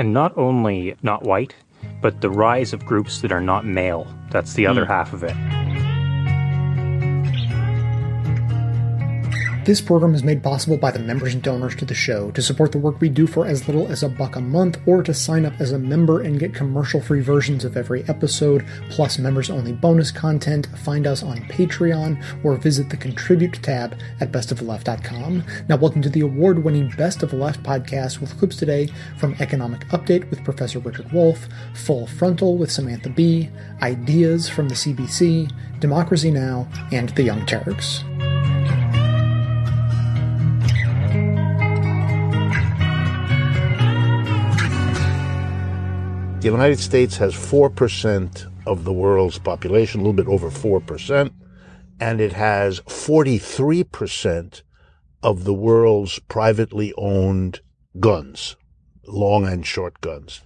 And not only not white, but the rise of groups that are not male. That's the other mm. half of it. This program is made possible by the members and donors to the show. To support the work we do for as little as a buck a month, or to sign up as a member and get commercial free versions of every episode, plus members only bonus content, find us on Patreon or visit the contribute tab at bestoftheleft.com. Now, welcome to the award winning Best of the Left podcast with clips today from Economic Update with Professor Richard Wolff, Full Frontal with Samantha Bee, Ideas from the CBC, Democracy Now!, and The Young Turks. The United States has 4% of the world's population, a little bit over 4%, and it has 43% of the world's privately owned guns, long and short guns.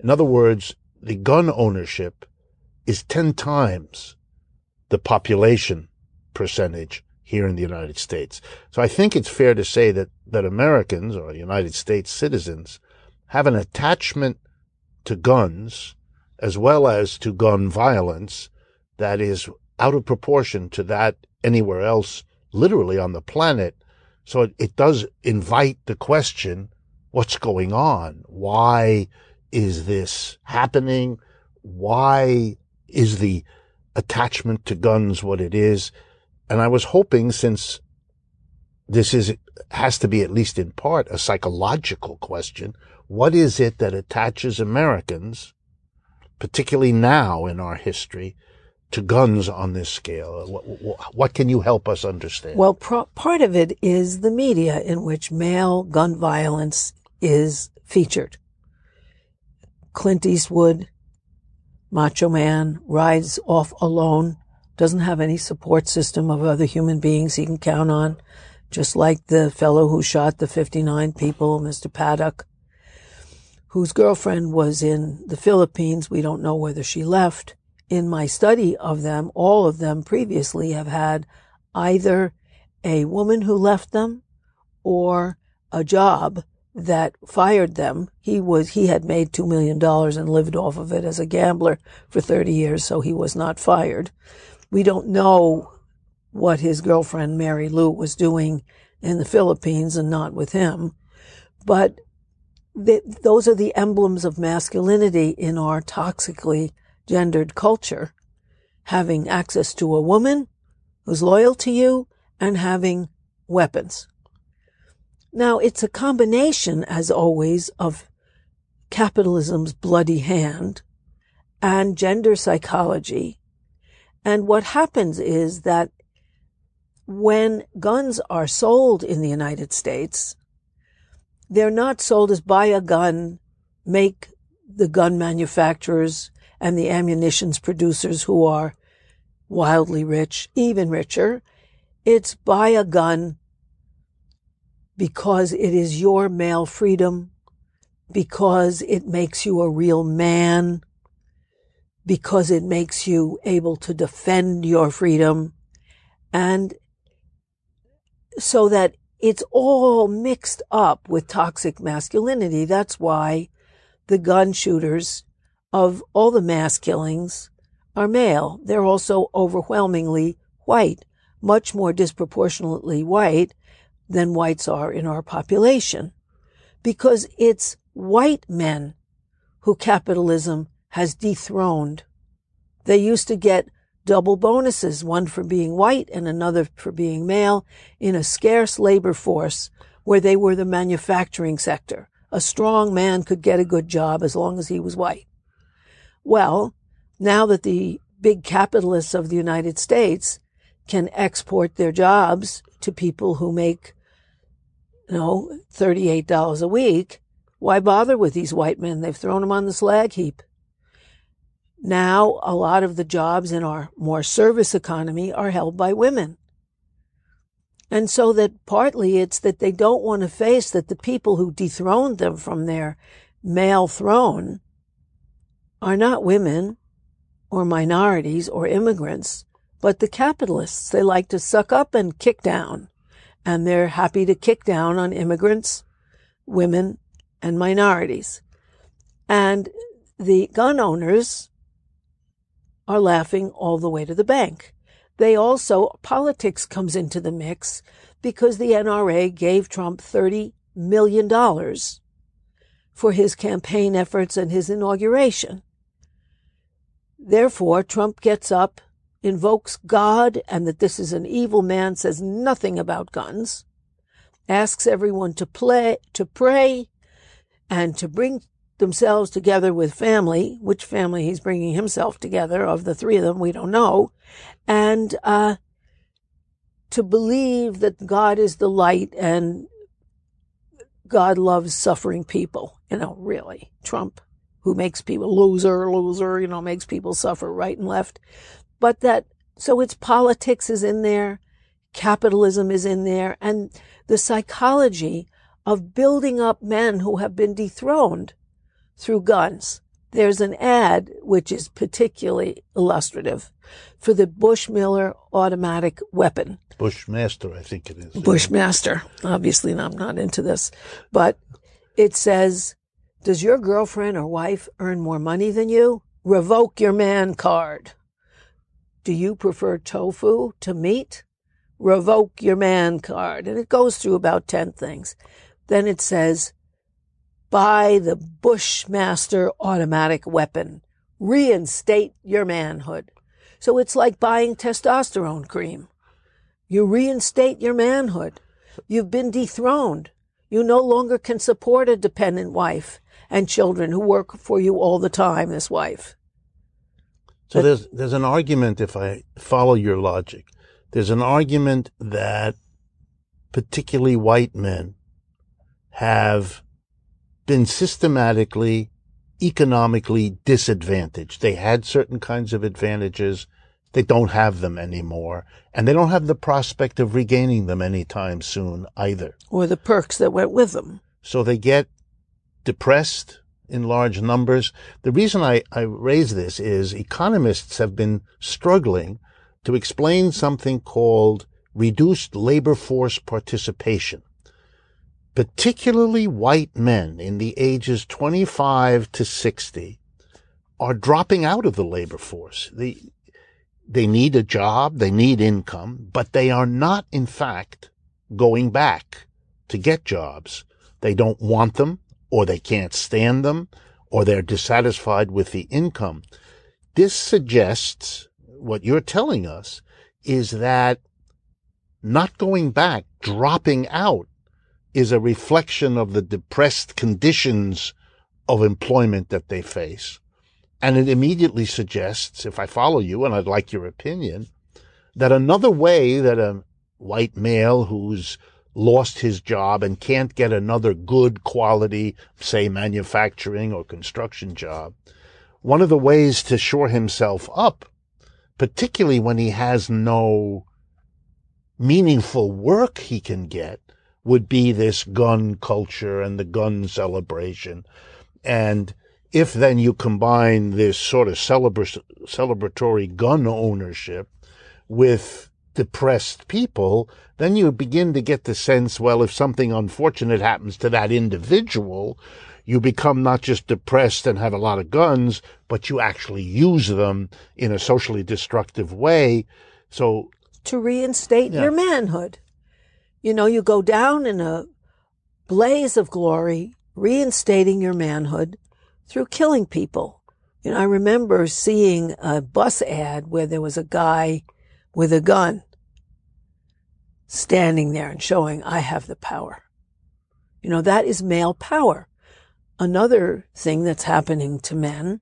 In other words, the gun ownership is 10 times the population percentage here in the United States. So I think it's fair to say that, that Americans or United States citizens have an attachment to guns as well as to gun violence that is out of proportion to that anywhere else, literally on the planet. So it, it does invite the question, what's going on? Why is this happening? Why is the attachment to guns what it is? And I was hoping since this is, has to be at least in part a psychological question, what is it that attaches Americans, particularly now in our history, to guns on this scale? What, what can you help us understand? Well, pro- part of it is the media in which male gun violence is featured. Clint Eastwood, macho man, rides off alone, doesn't have any support system of other human beings he can count on, just like the fellow who shot the 59 people, Mr. Paddock whose girlfriend was in the Philippines. We don't know whether she left. In my study of them, all of them previously have had either a woman who left them or a job that fired them. He was, he had made $2 million and lived off of it as a gambler for 30 years, so he was not fired. We don't know what his girlfriend, Mary Lou, was doing in the Philippines and not with him. But those are the emblems of masculinity in our toxically gendered culture. Having access to a woman who's loyal to you and having weapons. Now, it's a combination, as always, of capitalism's bloody hand and gender psychology. And what happens is that when guns are sold in the United States, they're not sold as buy a gun, make the gun manufacturers and the ammunitions producers who are wildly rich, even richer. It's buy a gun because it is your male freedom, because it makes you a real man, because it makes you able to defend your freedom, and so that it's all mixed up with toxic masculinity. That's why the gun shooters of all the mass killings are male. They're also overwhelmingly white, much more disproportionately white than whites are in our population. Because it's white men who capitalism has dethroned. They used to get double bonuses, one for being white and another for being male in a scarce labor force where they were the manufacturing sector. A strong man could get a good job as long as he was white. Well, now that the big capitalists of the United States can export their jobs to people who make, you know, $38 a week, why bother with these white men? They've thrown them on the slag heap. Now, a lot of the jobs in our more service economy are held by women. And so that partly it's that they don't want to face that the people who dethroned them from their male throne are not women or minorities or immigrants, but the capitalists. They like to suck up and kick down. And they're happy to kick down on immigrants, women, and minorities. And the gun owners are laughing all the way to the bank. They also, politics comes into the mix because the NRA gave Trump $30 million for his campaign efforts and his inauguration. Therefore, Trump gets up, invokes God and that this is an evil man, says nothing about guns, asks everyone to play, to pray and to bring themselves together with family, which family he's bringing himself together of the three of them, we don't know, and, uh, to believe that God is the light and God loves suffering people. You know, really. Trump, who makes people loser, loser, you know, makes people suffer right and left. But that, so it's politics is in there, capitalism is in there, and the psychology of building up men who have been dethroned through guns. There's an ad which is particularly illustrative for the Bushmiller automatic weapon. Bushmaster, I think it is. Bushmaster. Obviously, I'm not into this, but it says, does your girlfriend or wife earn more money than you? Revoke your man card. Do you prefer tofu to meat? Revoke your man card. And it goes through about 10 things. Then it says, buy the Bushmaster automatic weapon. Reinstate your manhood. So it's like buying testosterone cream. You reinstate your manhood. You've been dethroned. You no longer can support a dependent wife and children who work for you all the time as wife. So there's there's an argument if I follow your logic. There's an argument that particularly white men have been systematically economically disadvantaged. They had certain kinds of advantages. They don't have them anymore. And they don't have the prospect of regaining them anytime soon either. Or the perks that went with them. So they get depressed in large numbers. The reason I, I raise this is economists have been struggling to explain something called reduced labor force participation particularly white men in the ages 25 to 60 are dropping out of the labor force. They, they need a job, they need income, but they are not, in fact, going back to get jobs. They don't want them, or they can't stand them, or they're dissatisfied with the income. This suggests what you're telling us is that not going back, dropping out is a reflection of the depressed conditions of employment that they face. And it immediately suggests, if I follow you, and I'd like your opinion, that another way that a white male who's lost his job and can't get another good quality, say manufacturing or construction job, one of the ways to shore himself up, particularly when he has no meaningful work he can get, would be this gun culture and the gun celebration. And if then you combine this sort of celebra- celebratory gun ownership with depressed people, then you begin to get the sense, well, if something unfortunate happens to that individual, you become not just depressed and have a lot of guns, but you actually use them in a socially destructive way. So to reinstate yeah. your manhood. You know, you go down in a blaze of glory, reinstating your manhood through killing people. You know, I remember seeing a bus ad where there was a guy with a gun standing there and showing, I have the power. You know, that is male power. Another thing that's happening to men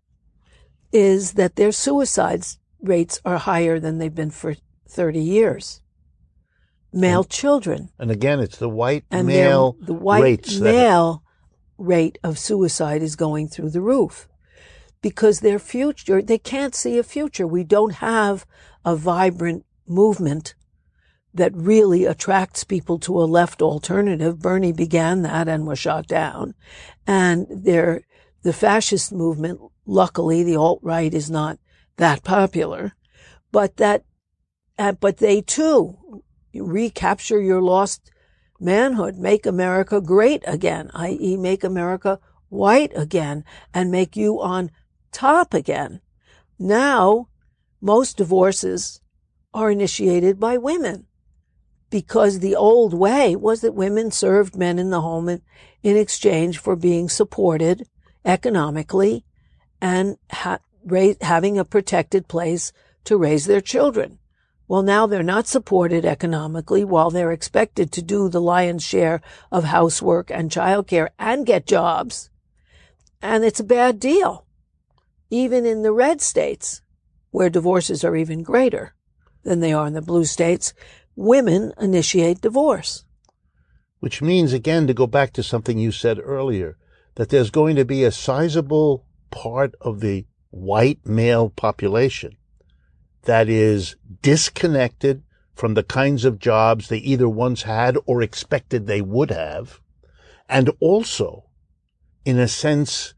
is that their suicide rates are higher than they've been for 30 years male and, children. And again, it's the white and male the white rates male rate of suicide is going through the roof because their future they can't see a future. We don't have a vibrant movement that really attracts people to a left alternative. Bernie began that and was shot down. And there, the fascist movement, luckily the alt-right is not that popular, but that, uh, but they too recapture your lost manhood, make America great again, i.e., make America white again and make you on top again. Now, most divorces are initiated by women because the old way was that women served men in the home in, in exchange for being supported economically and ha- having a protected place to raise their children. Well, now they're not supported economically while they're expected to do the lion's share of housework and childcare and get jobs. And it's a bad deal. Even in the red states, where divorces are even greater than they are in the blue states, women initiate divorce. Which means, again, to go back to something you said earlier, that there's going to be a sizable part of the white male population that is disconnected from the kinds of jobs they either once had or expected they would have, and also, in a sense,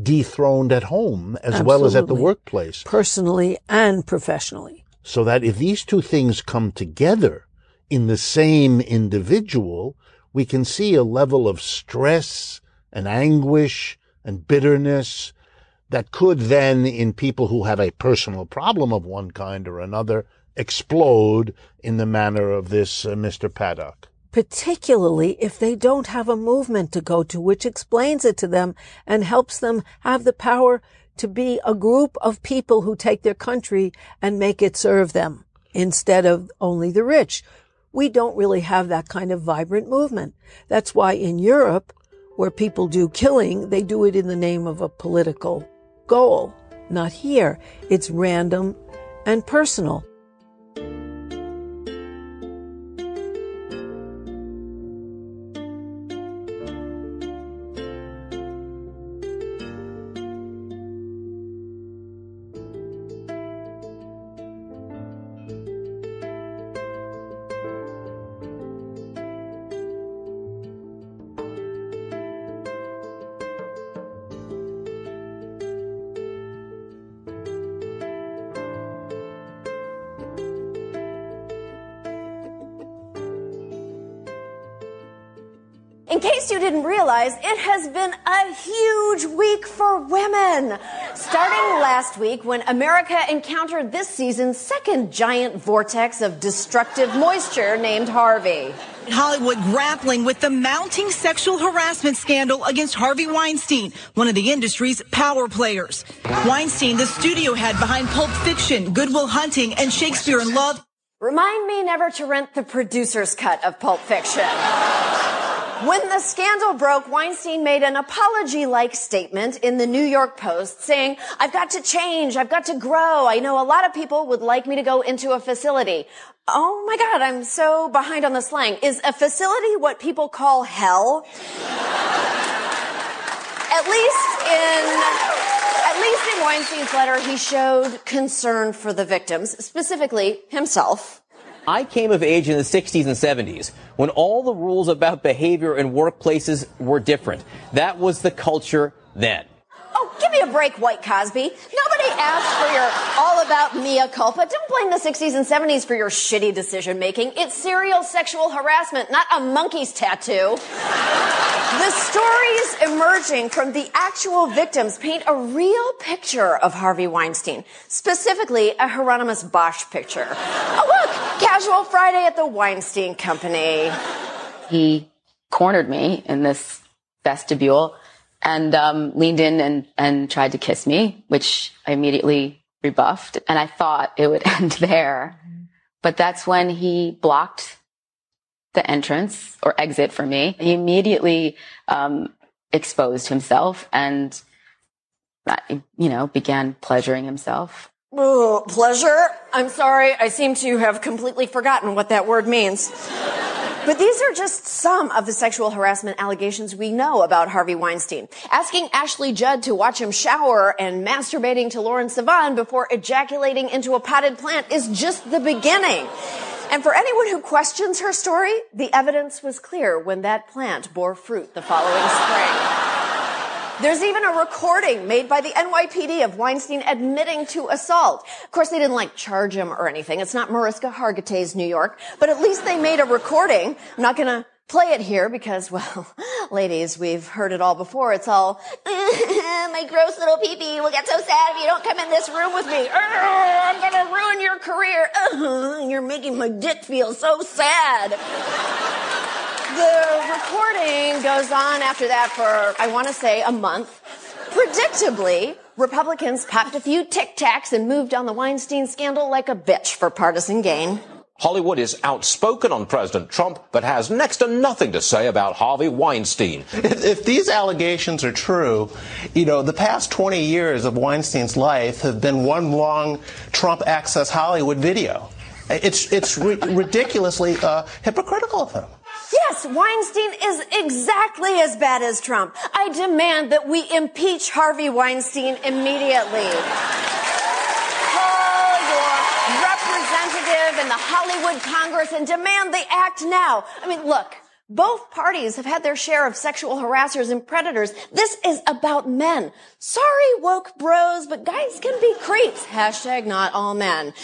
dethroned at home as Absolutely. well as at the workplace. Personally and professionally. So that if these two things come together in the same individual, we can see a level of stress and anguish and bitterness that could then, in people who have a personal problem of one kind or another, explode in the manner of this uh, Mr. Paddock. particularly if they don't have a movement to go to, which explains it to them and helps them have the power to be a group of people who take their country and make it serve them instead of only the rich. We don't really have that kind of vibrant movement. That's why in Europe, where people do killing, they do it in the name of a political goal. Not here. It's random and personal. It has been a huge week for women. Starting last week when America encountered this season's second giant vortex of destructive moisture named Harvey. Hollywood grappling with the mounting sexual harassment scandal against Harvey Weinstein, one of the industry's power players. Weinstein, the studio head behind Pulp Fiction, Goodwill Hunting, and Shakespeare in Love. Remind me never to rent the producer's cut of Pulp Fiction. When the scandal broke, Weinstein made an apology like statement in the New York Post saying, I've got to change. I've got to grow. I know a lot of people would like me to go into a facility. Oh my God, I'm so behind on the slang. Is a facility what people call hell? At least in at least in Weinstein's letter, he showed concern for the victims, specifically himself. I came of age in the 60s and 70s when all the rules about behavior in workplaces were different. That was the culture then. Oh, give me a break, White Cosby. Nobody asked for your all about mea culpa. Don't blame the 60s and 70s for your shitty decision making. It's serial sexual harassment, not a monkey's tattoo. The stories emerging from the actual victims paint a real picture of Harvey Weinstein, specifically a Hieronymus Bosch picture. Oh, look, casual Friday at the Weinstein Company. He cornered me in this vestibule and um, leaned in and, and tried to kiss me, which I immediately rebuffed. And I thought it would end there. But that's when he blocked the entrance or exit for me. He immediately um, exposed himself and, uh, you know, began pleasuring himself. Oh, pleasure? I'm sorry, I seem to have completely forgotten what that word means. But these are just some of the sexual harassment allegations we know about Harvey Weinstein. Asking Ashley Judd to watch him shower and masturbating to Lauren Sivan before ejaculating into a potted plant is just the beginning. And for anyone who questions her story, the evidence was clear when that plant bore fruit the following spring. There's even a recording made by the NYPD of Weinstein admitting to assault. Of course, they didn't like charge him or anything. It's not Mariska Hargitay's New York, but at least they made a recording. I'm not gonna play it here because, well, ladies, we've heard it all before. It's all, my gross little peepee will get so sad if you don't come in this room with me. I'm gonna ruin your career. You're making my dick feel so sad. The recording goes on after that for, I want to say, a month. Predictably, Republicans popped a few tic tacs and moved on the Weinstein scandal like a bitch for partisan gain. Hollywood is outspoken on President Trump, but has next to nothing to say about Harvey Weinstein. If, if, these allegations are true, you know, the past 20 years of Weinstein's life have been one long Trump Access Hollywood video. It's, it's ri- ridiculously uh, hypocritical of him. Yes, Weinstein is exactly as bad as Trump. I demand that we impeach Harvey Weinstein immediately. Call your representative in the Hollywood Congress and demand they act now. I mean, look, both parties have had their share of sexual harassers and predators. This is about men. Sorry, woke bros, but guys can be creeps. Hashtag not all men.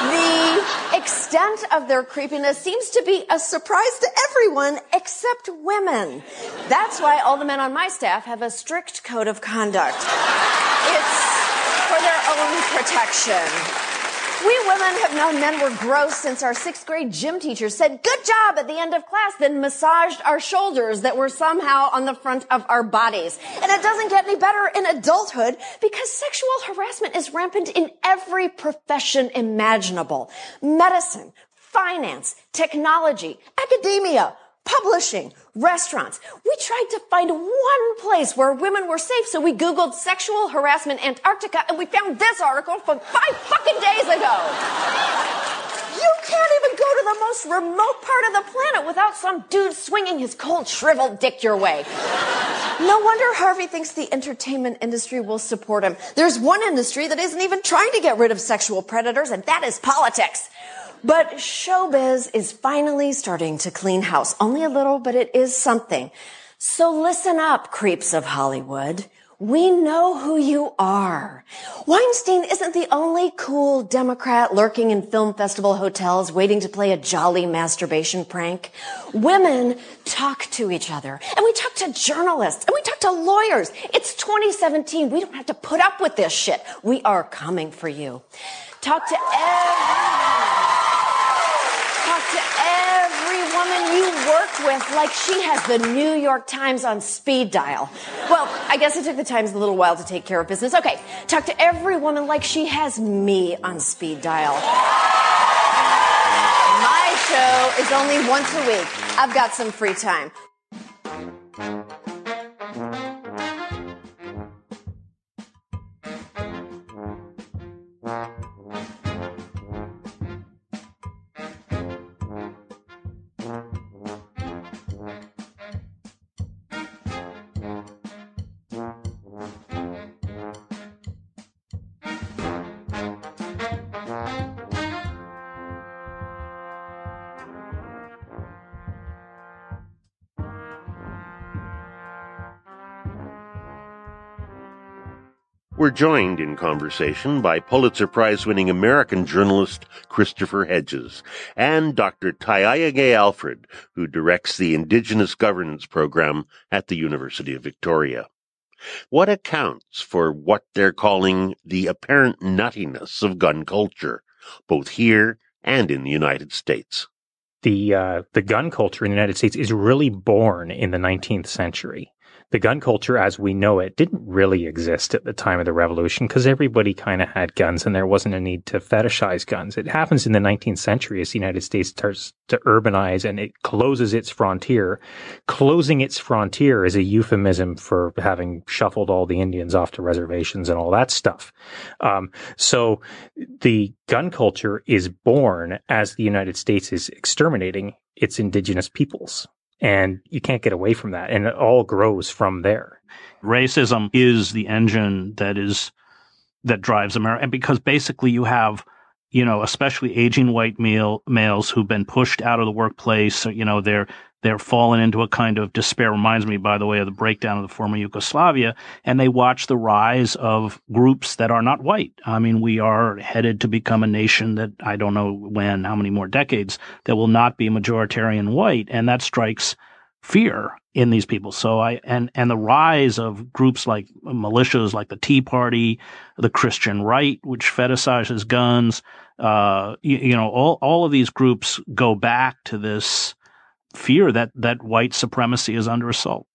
The extent of their creepiness seems to be a surprise to everyone except women. That's why all the men on my staff have a strict code of conduct. It's for their own protection. We women have known men were gross since our sixth grade gym teacher said, good job at the end of class, then massaged our shoulders that were somehow on the front of our bodies. And it doesn't get any better in adulthood because sexual harassment is rampant in every profession imaginable. Medicine, finance, technology, academia, publishing, restaurants. We tried to find one place where women were safe, so we Googled sexual harassment Antarctica and we found this article from five fucking days ago. You can't even go to the most remote part of the planet without some dude swinging his cold, shriveled dick your way. No wonder Harvey thinks the entertainment industry will support him. There's one industry that isn't even trying to get rid of sexual predators, and that is politics. But showbiz is finally starting to clean house. Only a little, but it is something. So listen up, creeps of Hollywood. We know who you are. Weinstein isn't the only cool Democrat lurking in film festival hotels waiting to play a jolly masturbation prank. Women talk to each other and we talk to journalists and we talk to lawyers. It's 2017. We don't have to put up with this shit. We are coming for you. Talk to everyone to every woman you worked with like she has the New York Times on speed dial. Well, I guess it took the Times a little while to take care of business. Okay, talk to every woman like she has me on speed dial. My show is only once a week. I've got some free time. We're joined in conversation by Pulitzer Prize winning American journalist Christopher Hedges and Dr. Taiaiake Alfred, who directs the Indigenous Governance Program at the University of Victoria. What accounts for what they're calling the apparent nuttiness of gun culture, both here and in the United States? The uh, the gun culture in the United States is really born in the 19th century the gun culture as we know it didn't really exist at the time of the revolution because everybody kind of had guns and there wasn't a need to fetishize guns. It happens in the 19th century as the United States starts to urbanize and it closes its frontier. Closing its frontier is a euphemism for having shuffled all the Indians off to reservations and all that stuff. Um, so the gun culture is born as the United States is exterminating its indigenous peoples and you can't get away from that. And it all grows from there. Racism is the engine that is, that drives America. And because basically you have, you know, especially aging white male, males who've been pushed out of the workplace, you know, they're, they're fallen into a kind of despair. Reminds me, by the way, of the breakdown of the former Yugoslavia. And they watch the rise of groups that are not white. I mean, we are headed to become a nation that I don't know when, how many more decades, that will not be majoritarian white. And that strikes fear in these people. So I, and, and the rise of groups like militias, like the Tea Party, the Christian right, which fetishizes guns, uh, you, you know, all, all of these groups go back to this, fear that that white supremacy is under assault.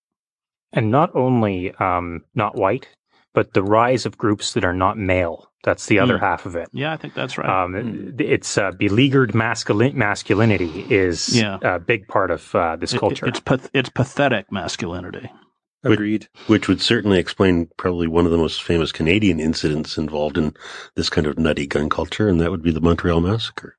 And not only um, not white, but the rise of groups that are not male. That's the other mm. half of it. Yeah, I think that's right. Um, mm. It's uh, beleaguered masculin- masculinity is yeah. a big part of uh, this it, culture. It, it's it's pathetic masculinity. Agreed. Which, which, would certainly explain probably one of the most famous Canadian incidents involved in this kind of nutty gun culture, and that would be the Montreal Massacre.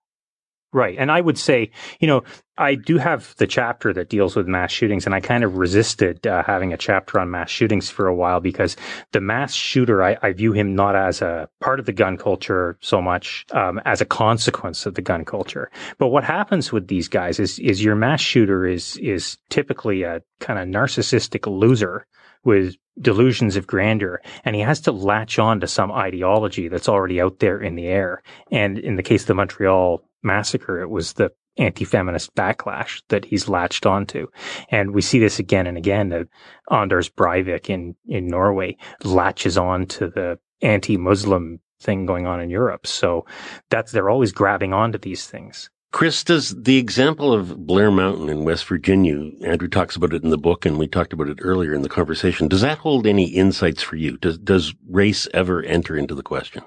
Right. And I would say, you know, I do have the chapter that deals with mass shootings, and I kind of resisted uh, having a chapter on mass shootings for a while because the mass shooter, I, I view him not as a part of the gun culture so much um, as a consequence of the gun culture. But what happens with these guys is is your mass shooter is is typically a kind of narcissistic loser with delusions of grandeur and he has to latch on to some ideology that's already out there in the air. And in the case of the Montreal massacre, it was the anti-feminist backlash that he's latched onto. And we see this again and again that Anders Breivik in, in Norway latches on to the anti-Muslim thing going on in Europe. So that's, they're always grabbing onto these things. Chris, does the example of Blair Mountain in West Virginia, Andrew talks about it in the book and we talked about it earlier in the conversation. Does that hold any insights for you? Does, does race ever enter into the question?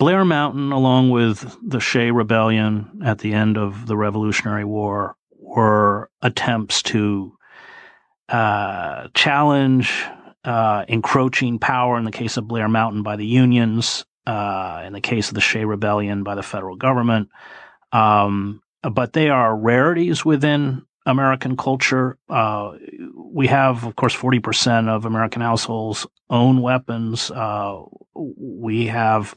Blair Mountain, along with the Shays Rebellion at the end of the Revolutionary War, were attempts to uh, challenge uh, encroaching power in the case of Blair Mountain by the unions, uh, in the case of the Shays Rebellion by the federal government. Um, but they are rarities within American culture. Uh, we have, of course, 40% of American households own weapons. Uh, we have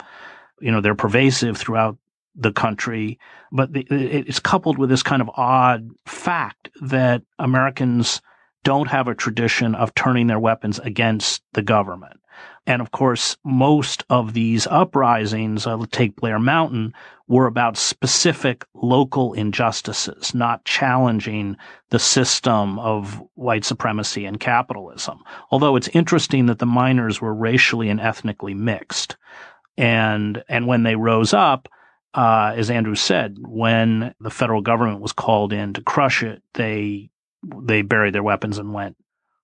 you know, they're pervasive throughout the country, but it's coupled with this kind of odd fact that Americans don't have a tradition of turning their weapons against the government. And of course, most of these uprisings, take Blair Mountain, were about specific local injustices, not challenging the system of white supremacy and capitalism. Although it's interesting that the miners were racially and ethnically mixed. And, and when they rose up, uh, as Andrew said, when the federal government was called in to crush it, they, they buried their weapons and went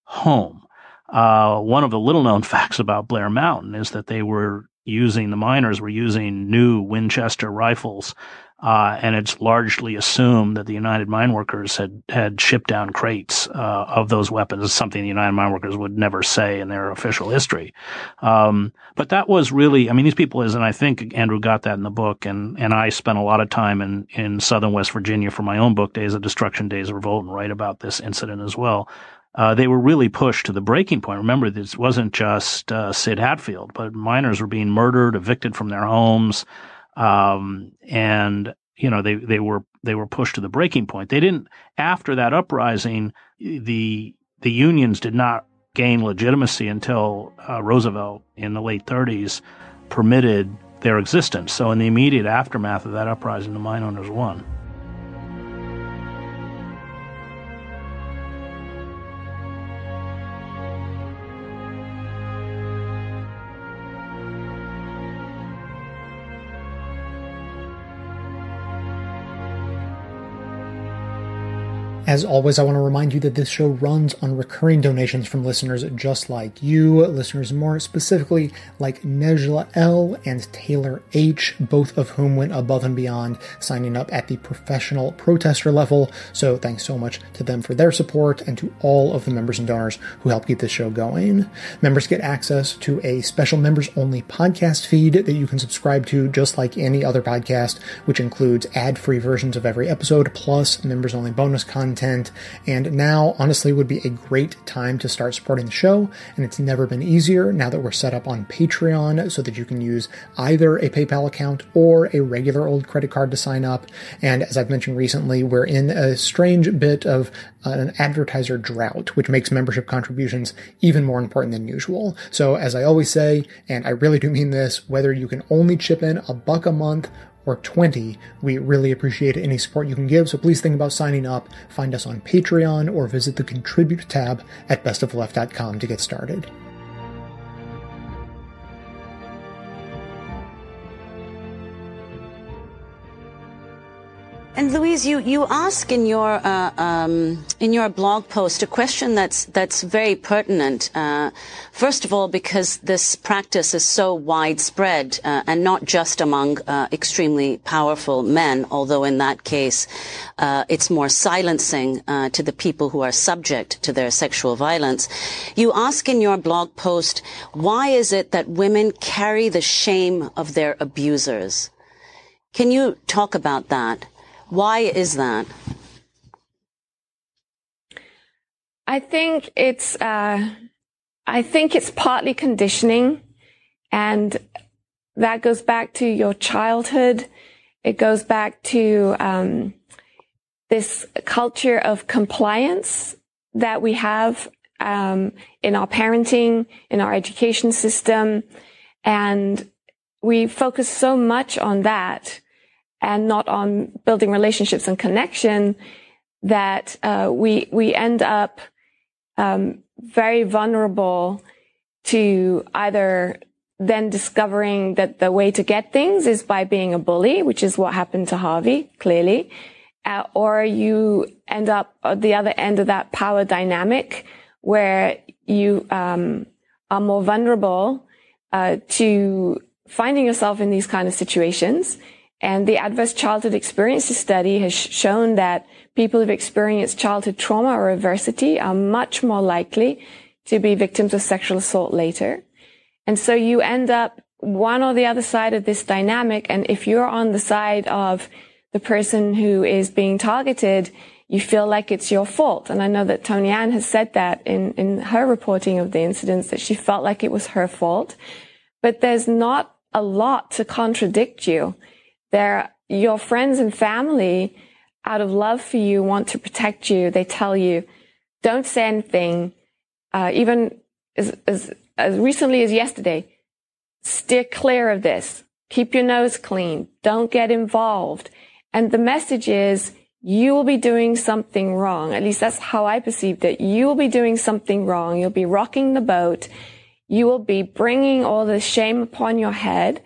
home. Uh, one of the little known facts about Blair Mountain is that they were using, the miners were using new Winchester rifles uh, and it's largely assumed that the United Mine Workers had, had shipped down crates uh, of those weapons. It's something the United Mine Workers would never say in their official history. Um, but that was really, I mean, these people is, and I think Andrew got that in the book, and, and I spent a lot of time in, in southern West Virginia for my own book, Days of Destruction, Days of Revolt, and write about this incident as well. Uh, they were really pushed to the breaking point. Remember, this wasn't just uh, Sid Hatfield, but miners were being murdered, evicted from their homes. Um, and you know they they were they were pushed to the breaking point. They didn't after that uprising. The the unions did not gain legitimacy until uh, Roosevelt in the late 30s permitted their existence. So in the immediate aftermath of that uprising, the mine owners won. As always, I want to remind you that this show runs on recurring donations from listeners just like you, listeners more specifically like Nejla L and Taylor H, both of whom went above and beyond signing up at the professional protester level. So thanks so much to them for their support and to all of the members and donors who help keep this show going. Members get access to a special members only podcast feed that you can subscribe to just like any other podcast, which includes ad free versions of every episode plus members only bonus content content. And now, honestly, would be a great time to start supporting the show. And it's never been easier now that we're set up on Patreon so that you can use either a PayPal account or a regular old credit card to sign up. And as I've mentioned recently, we're in a strange bit of an advertiser drought, which makes membership contributions even more important than usual. So as I always say, and I really do mean this, whether you can only chip in a buck a month or 20, we really appreciate any support you can give. So please think about signing up, find us on Patreon, or visit the contribute tab at bestoftheleft.com to get started. And Louise, you, you ask in your uh, um, in your blog post a question that's that's very pertinent. Uh, first of all, because this practice is so widespread uh, and not just among uh, extremely powerful men, although in that case uh, it's more silencing uh, to the people who are subject to their sexual violence. You ask in your blog post, why is it that women carry the shame of their abusers? Can you talk about that? Why is that? I think it's uh, I think it's partly conditioning, and that goes back to your childhood. It goes back to um, this culture of compliance that we have um, in our parenting, in our education system, and we focus so much on that and not on building relationships and connection that uh, we we end up um, very vulnerable to either then discovering that the way to get things is by being a bully, which is what happened to Harvey, clearly, uh, or you end up at the other end of that power dynamic where you um, are more vulnerable uh, to finding yourself in these kind of situations and the Adverse Childhood Experiences Study has shown that people who've experienced childhood trauma or adversity are much more likely to be victims of sexual assault later. And so you end up one or the other side of this dynamic. And if you're on the side of the person who is being targeted, you feel like it's your fault. And I know that Tomi-Ann has said that in, in her reporting of the incidents that she felt like it was her fault. But there's not a lot to contradict you. They're your friends and family out of love for you want to protect you. They tell you, don't say anything. Uh, even as, as, as recently as yesterday, steer clear of this. Keep your nose clean. Don't get involved. And the message is, you will be doing something wrong. At least that's how I perceived it. You will be doing something wrong. You'll be rocking the boat. You will be bringing all the shame upon your head.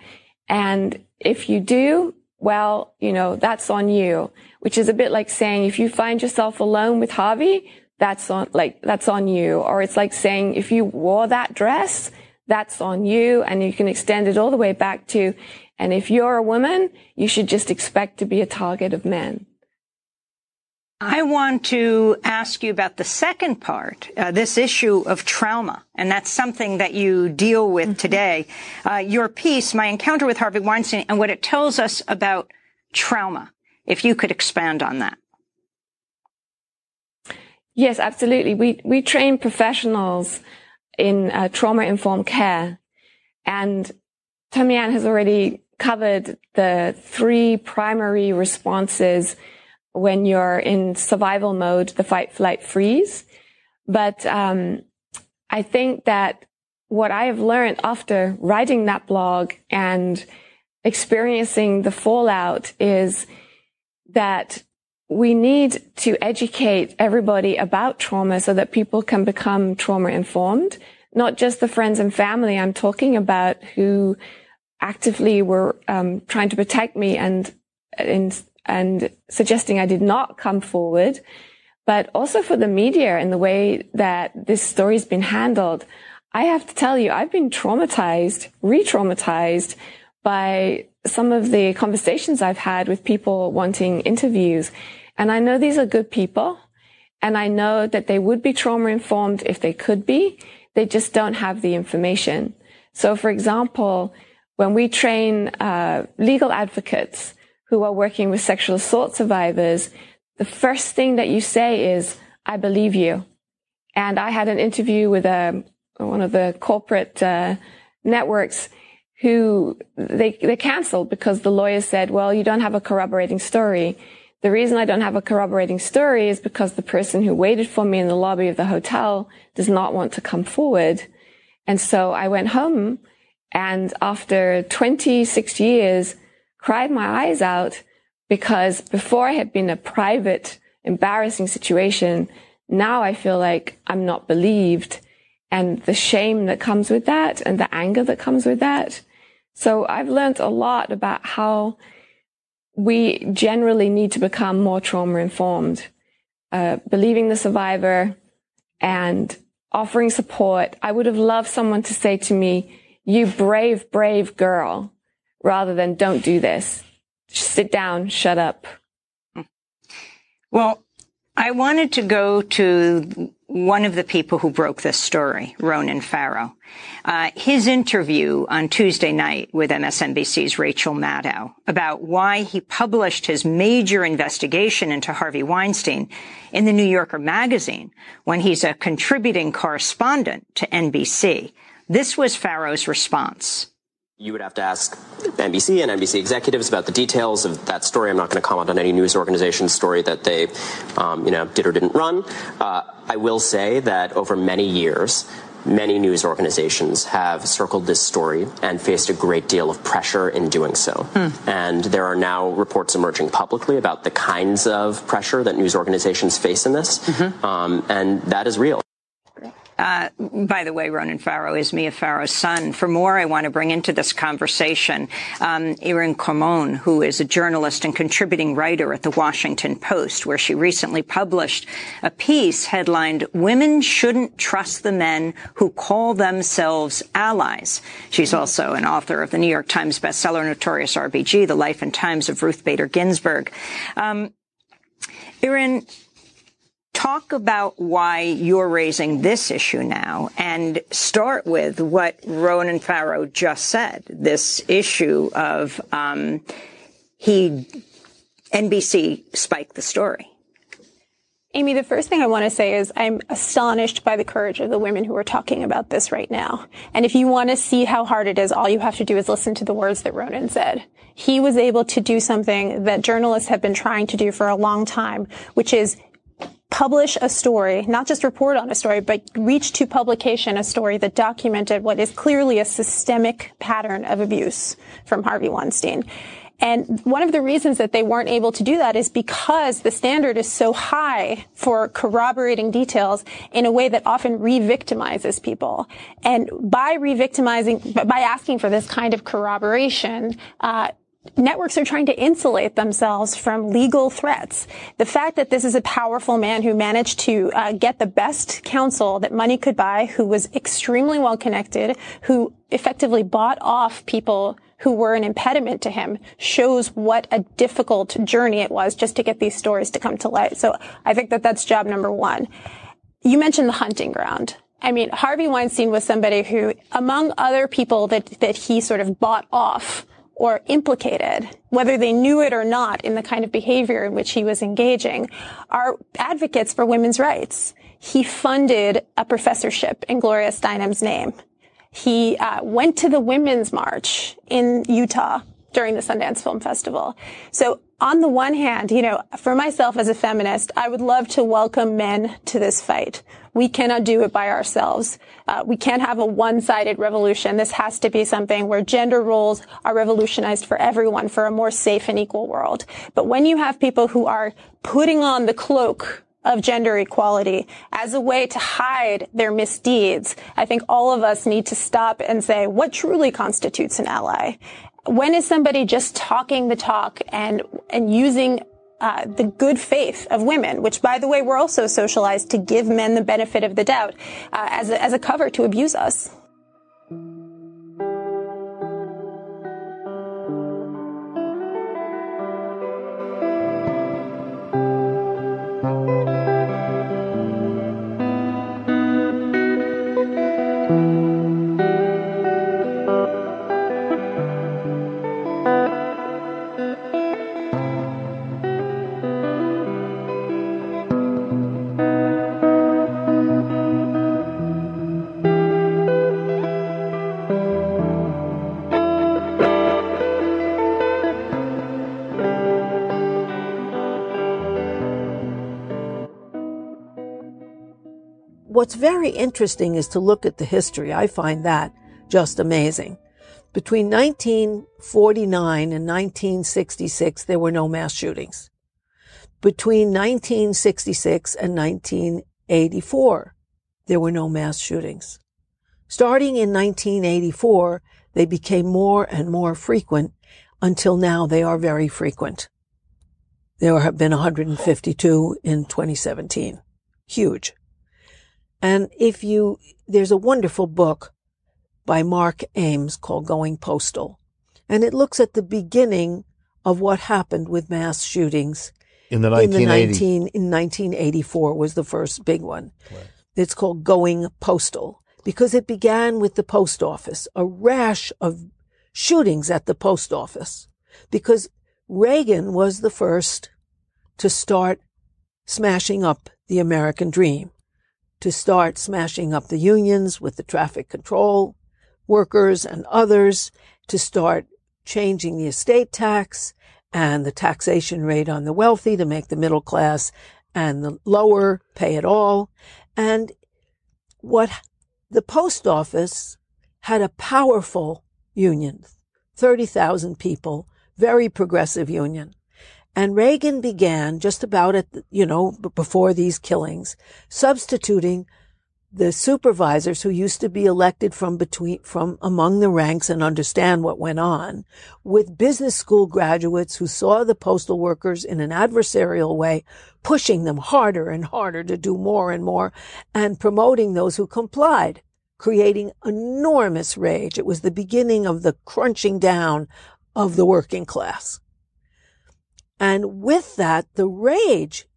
And if you do, well, you know, that's on you, which is a bit like saying if you find yourself alone with Harvey, that's on, like, that's on you. Or it's like saying if you wore that dress, that's on you. And you can extend it all the way back to, and if you're a woman, you should just expect to be a target of men. I want to ask you about the second part, uh, this issue of trauma. And that's something that you deal with mm-hmm. today. Uh, your piece, My Encounter with Harvey Weinstein, and what it tells us about trauma. If you could expand on that. Yes, absolutely. We, we train professionals in uh, trauma informed care. And Ann has already covered the three primary responses when you're in survival mode, the fight, flight, freeze. But um, I think that what I have learned after writing that blog and experiencing the fallout is that we need to educate everybody about trauma so that people can become trauma informed. Not just the friends and family I'm talking about who actively were um, trying to protect me and in and suggesting I did not come forward, but also for the media and the way that this story's been handled. I have to tell you, I've been traumatized, re-traumatized by some of the conversations I've had with people wanting interviews. And I know these are good people. And I know that they would be trauma informed if they could be. They just don't have the information. So for example, when we train uh, legal advocates, who are working with sexual assault survivors, the first thing that you say is, I believe you. And I had an interview with a, uh, one of the corporate uh, networks who they, they canceled because the lawyer said, well, you don't have a corroborating story. The reason I don't have a corroborating story is because the person who waited for me in the lobby of the hotel does not want to come forward. And so I went home and after 26 years, cried my eyes out because before I had been a private, embarrassing situation. Now I feel like I'm not believed and the shame that comes with that and the anger that comes with that. So I've learned a lot about how we generally need to become more trauma informed, uh, believing the survivor and offering support. I would have loved someone to say to me, you brave, brave girl, rather than don't do this. Just Sit down, shut up. Well, I wanted to go to one of the people who broke this story, Ronan Farrow. Uh, his interview on Tuesday night with MSNBC's Rachel Maddow about why he published his major investigation into Harvey Weinstein in the New Yorker magazine when he's a contributing correspondent to NBC. This was Farrow's response you would have to ask NBC and NBC executives about the details of that story. I'm not going to comment on any news organization's story that they, um, you know, did or didn't run. Uh, I will say that over many years, many news organizations have circled this story and faced a great deal of pressure in doing so. Hmm. And there are now reports emerging publicly about the kinds of pressure that news organizations face in this. Mm-hmm. Um, and that is real. Uh, by the way, Ronan Farrow is Mia Farrow's son. For more, I want to bring into this conversation um, Irin Carmon, who is a journalist and contributing writer at the Washington Post, where she recently published a piece headlined "Women Shouldn't Trust the Men Who Call Themselves Allies." She's also an author of the New York Times bestseller "Notorious RBG: The Life and Times of Ruth Bader Ginsburg." Um, Irin, talk about why you're raising this issue now and start with what Ronan Farrow just said. This issue of um, he NBC spiked the story. Amy, the first thing I want to say is I'm astonished by the courage of the women who are talking about this right now. And if you want to see how hard it is, all you have to do is listen to the words that Ronan said. He was able to do something that journalists have been trying to do for a long time, which is publish a story, not just report on a story, but reach to publication a story that documented what is clearly a systemic pattern of abuse from Harvey Weinstein. And one of the reasons that they weren't able to do that is because the standard is so high for corroborating details in a way that often re-victimizes people. And by re-victimizing, by asking for this kind of corroboration, uh, networks are trying to insulate themselves from legal threats. The fact that this is a powerful man who managed to uh, get the best counsel that money could buy, who was extremely well connected, who effectively bought off people who were an impediment to him shows what a difficult journey it was just to get these stories to come to light. So I think that that's job number one. You mentioned the hunting ground. I mean, Harvey Weinstein was somebody who, among other people that, that he sort of bought off, or implicated, whether they knew it or not in the kind of behavior in which he was engaging, are advocates for women's rights. He funded a professorship in Gloria Steinem's name. He uh, went to the Women's March in Utah during the Sundance Film Festival. So on the one hand, you know, for myself as a feminist, I would love to welcome men to this fight. We cannot do it by ourselves. Uh, we can't have a one-sided revolution. This has to be something where gender roles are revolutionized for everyone for a more safe and equal world. But when you have people who are putting on the cloak of gender equality as a way to hide their misdeeds, I think all of us need to stop and say, what truly constitutes an ally? When is somebody just talking the talk and, and using uh, the good faith of women, which, by the way, we're also socialized to give men the benefit of the doubt uh, as, a, as a cover to abuse us. What's very interesting is to look at the history. I find that just amazing. Between 1949 and 1966, there were no mass shootings. Between 1966 and 1984, there were no mass shootings. Starting in 1984, they became more and more frequent until now they are very frequent. There have been 152 in 2017. Huge. And if you, there's a wonderful book by Mark Ames called Going Postal. And it looks at the beginning of what happened with mass shootings in the 1980s. In, 19, in 1984 was the first big one. Right. It's called Going Postal because it began with the post office, a rash of shootings at the post office because Reagan was the first to start smashing up the American dream, to start smashing up the unions with the traffic control workers and others, to start changing the estate tax and the taxation rate on the wealthy to make the middle class and the lower pay it all. And what the post office had a powerful union, 30,000 people, very progressive union. And Reagan began just about at, you know, before these killings, substituting the supervisors who used to be elected from between, from among the ranks and understand what went on with business school graduates who saw the postal workers in an adversarial way, pushing them harder and harder to do more and more and promoting those who complied, creating enormous rage. It was the beginning of the crunching down of the working class. And with that, the rage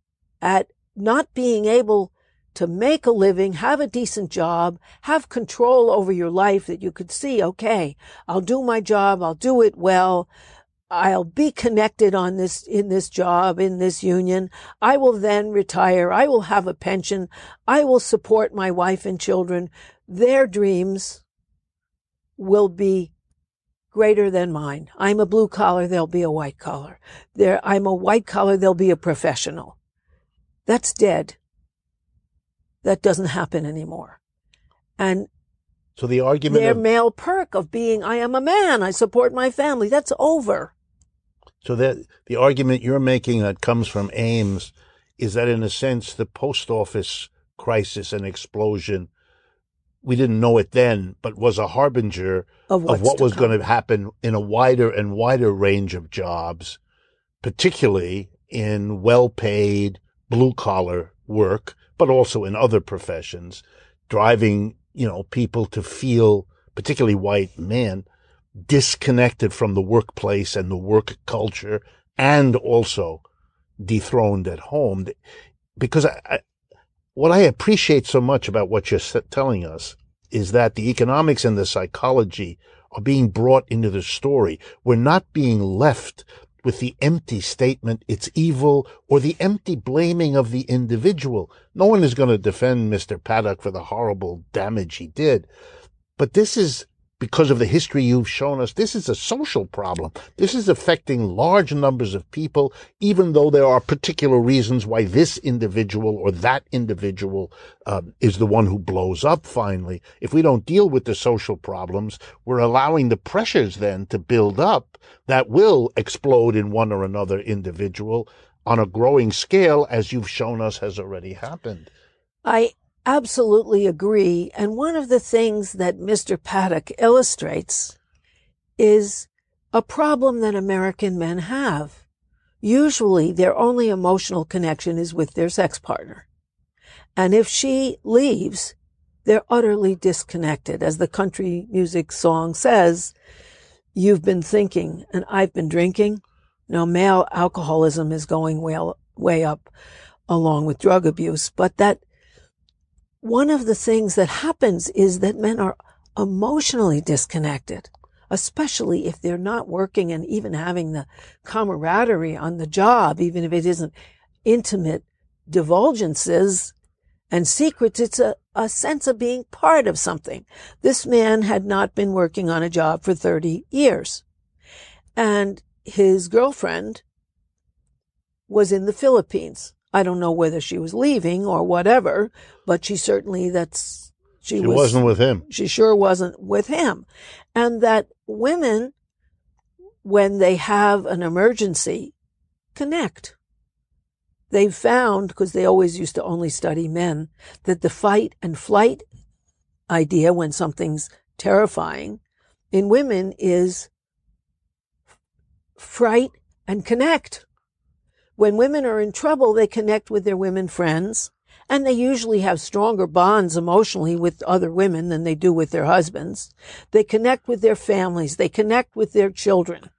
at not being able to make a living, have a decent job, have control over your life that you could see, okay, I'll do my job, I'll do it well. I'll be connected on this, in this job, in this union. I will then retire. I will have a pension. I will support my wife and children. Their dreams will be greater than mine. I'm a blue collar. They'll be a white collar. There, I'm a white collar. They'll be a professional. That's dead. That doesn't happen anymore. And so the argument their of, male perk of being, I am a man, I support my family, that's over. So that the argument you're making that comes from Ames is that in a sense the post office crisis and explosion we didn't know it then, but was a harbinger of, of what was come. going to happen in a wider and wider range of jobs, particularly in well paid blue collar work but also in other professions, driving, you know, people to feel, particularly white men, disconnected from the workplace and the work culture and also dethroned at home. Because I, I, what I appreciate so much about what you're telling us is that the economics and the psychology are being brought into the story. We're not being left with the empty statement, it's evil, or the empty blaming of the individual. No one is going to defend Mr. Paddock for the horrible damage he did. But this is because of the history you've shown us, this is a social problem. This is affecting large numbers of people, even though there are particular reasons why this individual or that individual uh, is the one who blows up finally. If we don't deal with the social problems, we're allowing the pressures then to build up that will explode in one or another individual on a growing scale, as you've shown us has already happened. I absolutely agree. And one of the things that Mr. Paddock illustrates is a problem that American men have. Usually their only emotional connection is with their sex partner. And if she leaves, they're utterly disconnected. As the country music song says, you've been thinking and I've been drinking. Now male alcoholism is going way, way up along with drug abuse, but that one of the things that happens is that men are emotionally disconnected, especially if they're not working and even having the camaraderie on the job, even if it isn't intimate divulgences and secrets. It's a, a sense of being part of something. This man had not been working on a job for 30 years and his girlfriend was in the Philippines I don't know whether she was leaving or whatever, but she certainly that's she, She was, wasn't with him. She sure wasn't with him. And that women, when they have an emergency, connect. They've found, because they always used to only study men, that the fight and flight idea when something's terrifying in women is fright and connect. When women are in trouble, they connect with their women friends, and they usually have stronger bonds emotionally with other women than they do with their husbands. They connect with their families, they connect with their children,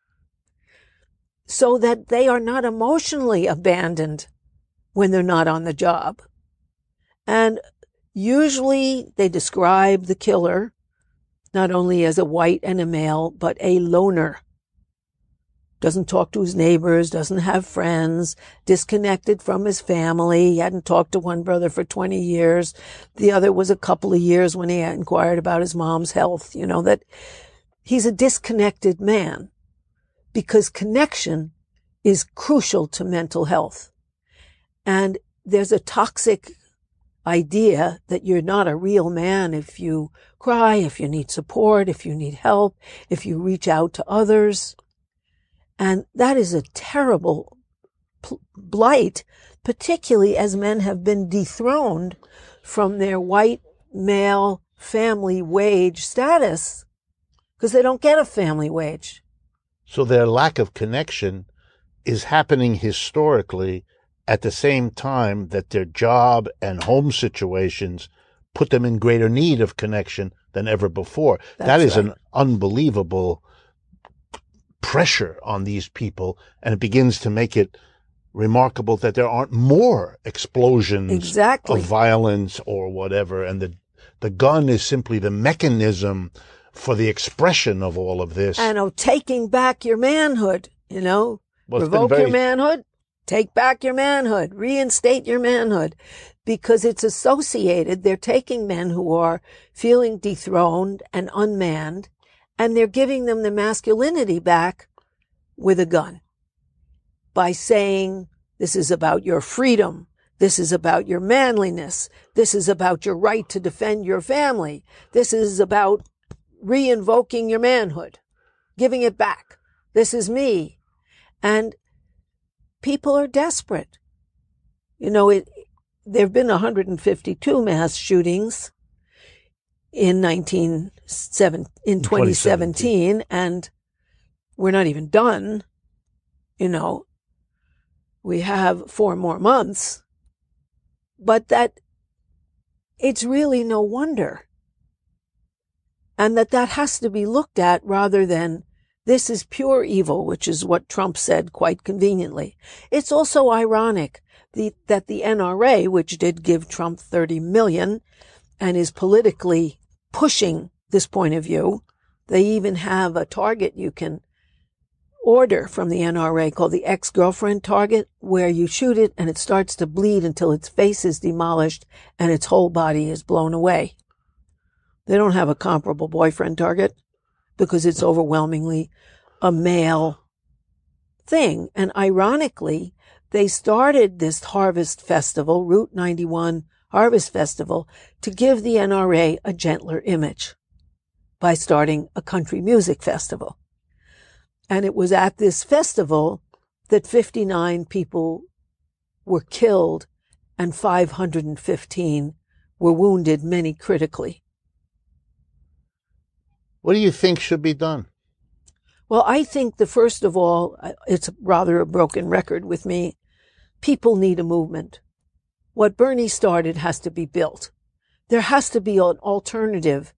so that they are not emotionally abandoned when they're not on the job. And usually they describe the killer not only as a white and a male, but a loner doesn't talk to his neighbors, doesn't have friends, disconnected from his family. He hadn't talked to one brother for 20 years. The other was a couple of years when he inquired about his mom's health. You know, that he's a disconnected man because connection is crucial to mental health. And there's a toxic idea that you're not a real man if you cry, if you need support, if you need help, if you reach out to others. And that is a terrible pl- blight, particularly as men have been dethroned from their white male family wage status because they don't get a family wage. So their lack of connection is happening historically at the same time that their job and home situations put them in greater need of connection than ever before. That's that is right. an unbelievable pressure on these people, and it begins to make it remarkable that there aren't more explosions Exactly. of violence or whatever, and the the gun is simply the mechanism for the expression of all of this. And of taking back your manhood, you know, Well, revoke your manhood, take back your manhood, reinstate your manhood, because it's associated. They're taking men who are feeling dethroned and unmanned, and they're giving them the masculinity back with a gun by saying, this is about your freedom. This is about your manliness. This is about your right to defend your family. This is about reinvoking your manhood, giving it back. This is me. And people are desperate. You know, it, there have been 152 mass shootings in 19, in 2017, and we're not even done. You know, we have four more months, but that it's really no wonder. And that that has to be looked at rather than this is pure evil, which is what Trump said quite conveniently. It's also ironic the, that the NRA, which did give Trump 30 million and is politically pushing this point of view, they even have a target you can order from the NRA called the ex-girlfriend target, where you shoot it and it starts to bleed until its face is demolished and its whole body is blown away. They don't have a comparable boyfriend target because it's overwhelmingly a male thing. And ironically, they started this harvest festival, Route 91 Harvest Festival, to give the NRA a gentler image by starting a country music festival. And it was at this festival that 59 people were killed and 515 were wounded, many critically. what do you think should be done? Well, I think the first of all, uh, it's rather a broken record with me. People need a movement. What Bernie started has to be built. There has to be an alternative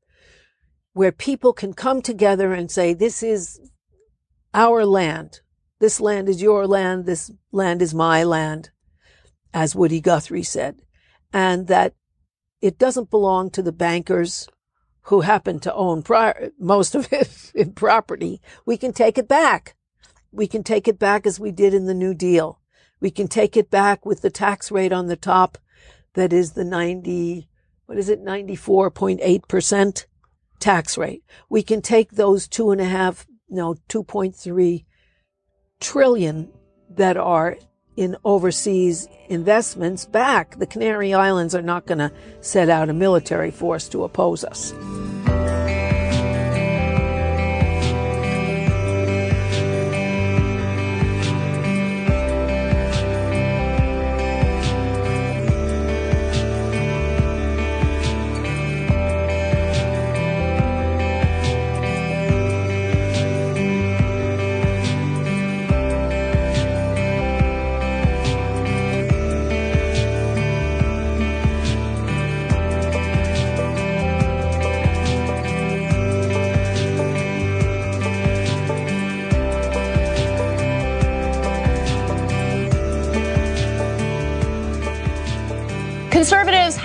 where people can come together and say, this is our land. This land is your land. This land is my land, as Woody Guthrie said. And that it doesn't belong to the bankers who happen to own pri- most of it in property. We can take it back. We can take it back as we did in the New Deal. We can take it back with the tax rate on the top that is the 90, what is it, 94.8% tax rate. We can take those two and a half, no, 2.3 trillion that are in overseas investments back. The Canary Islands are not going to set out a military force to oppose us.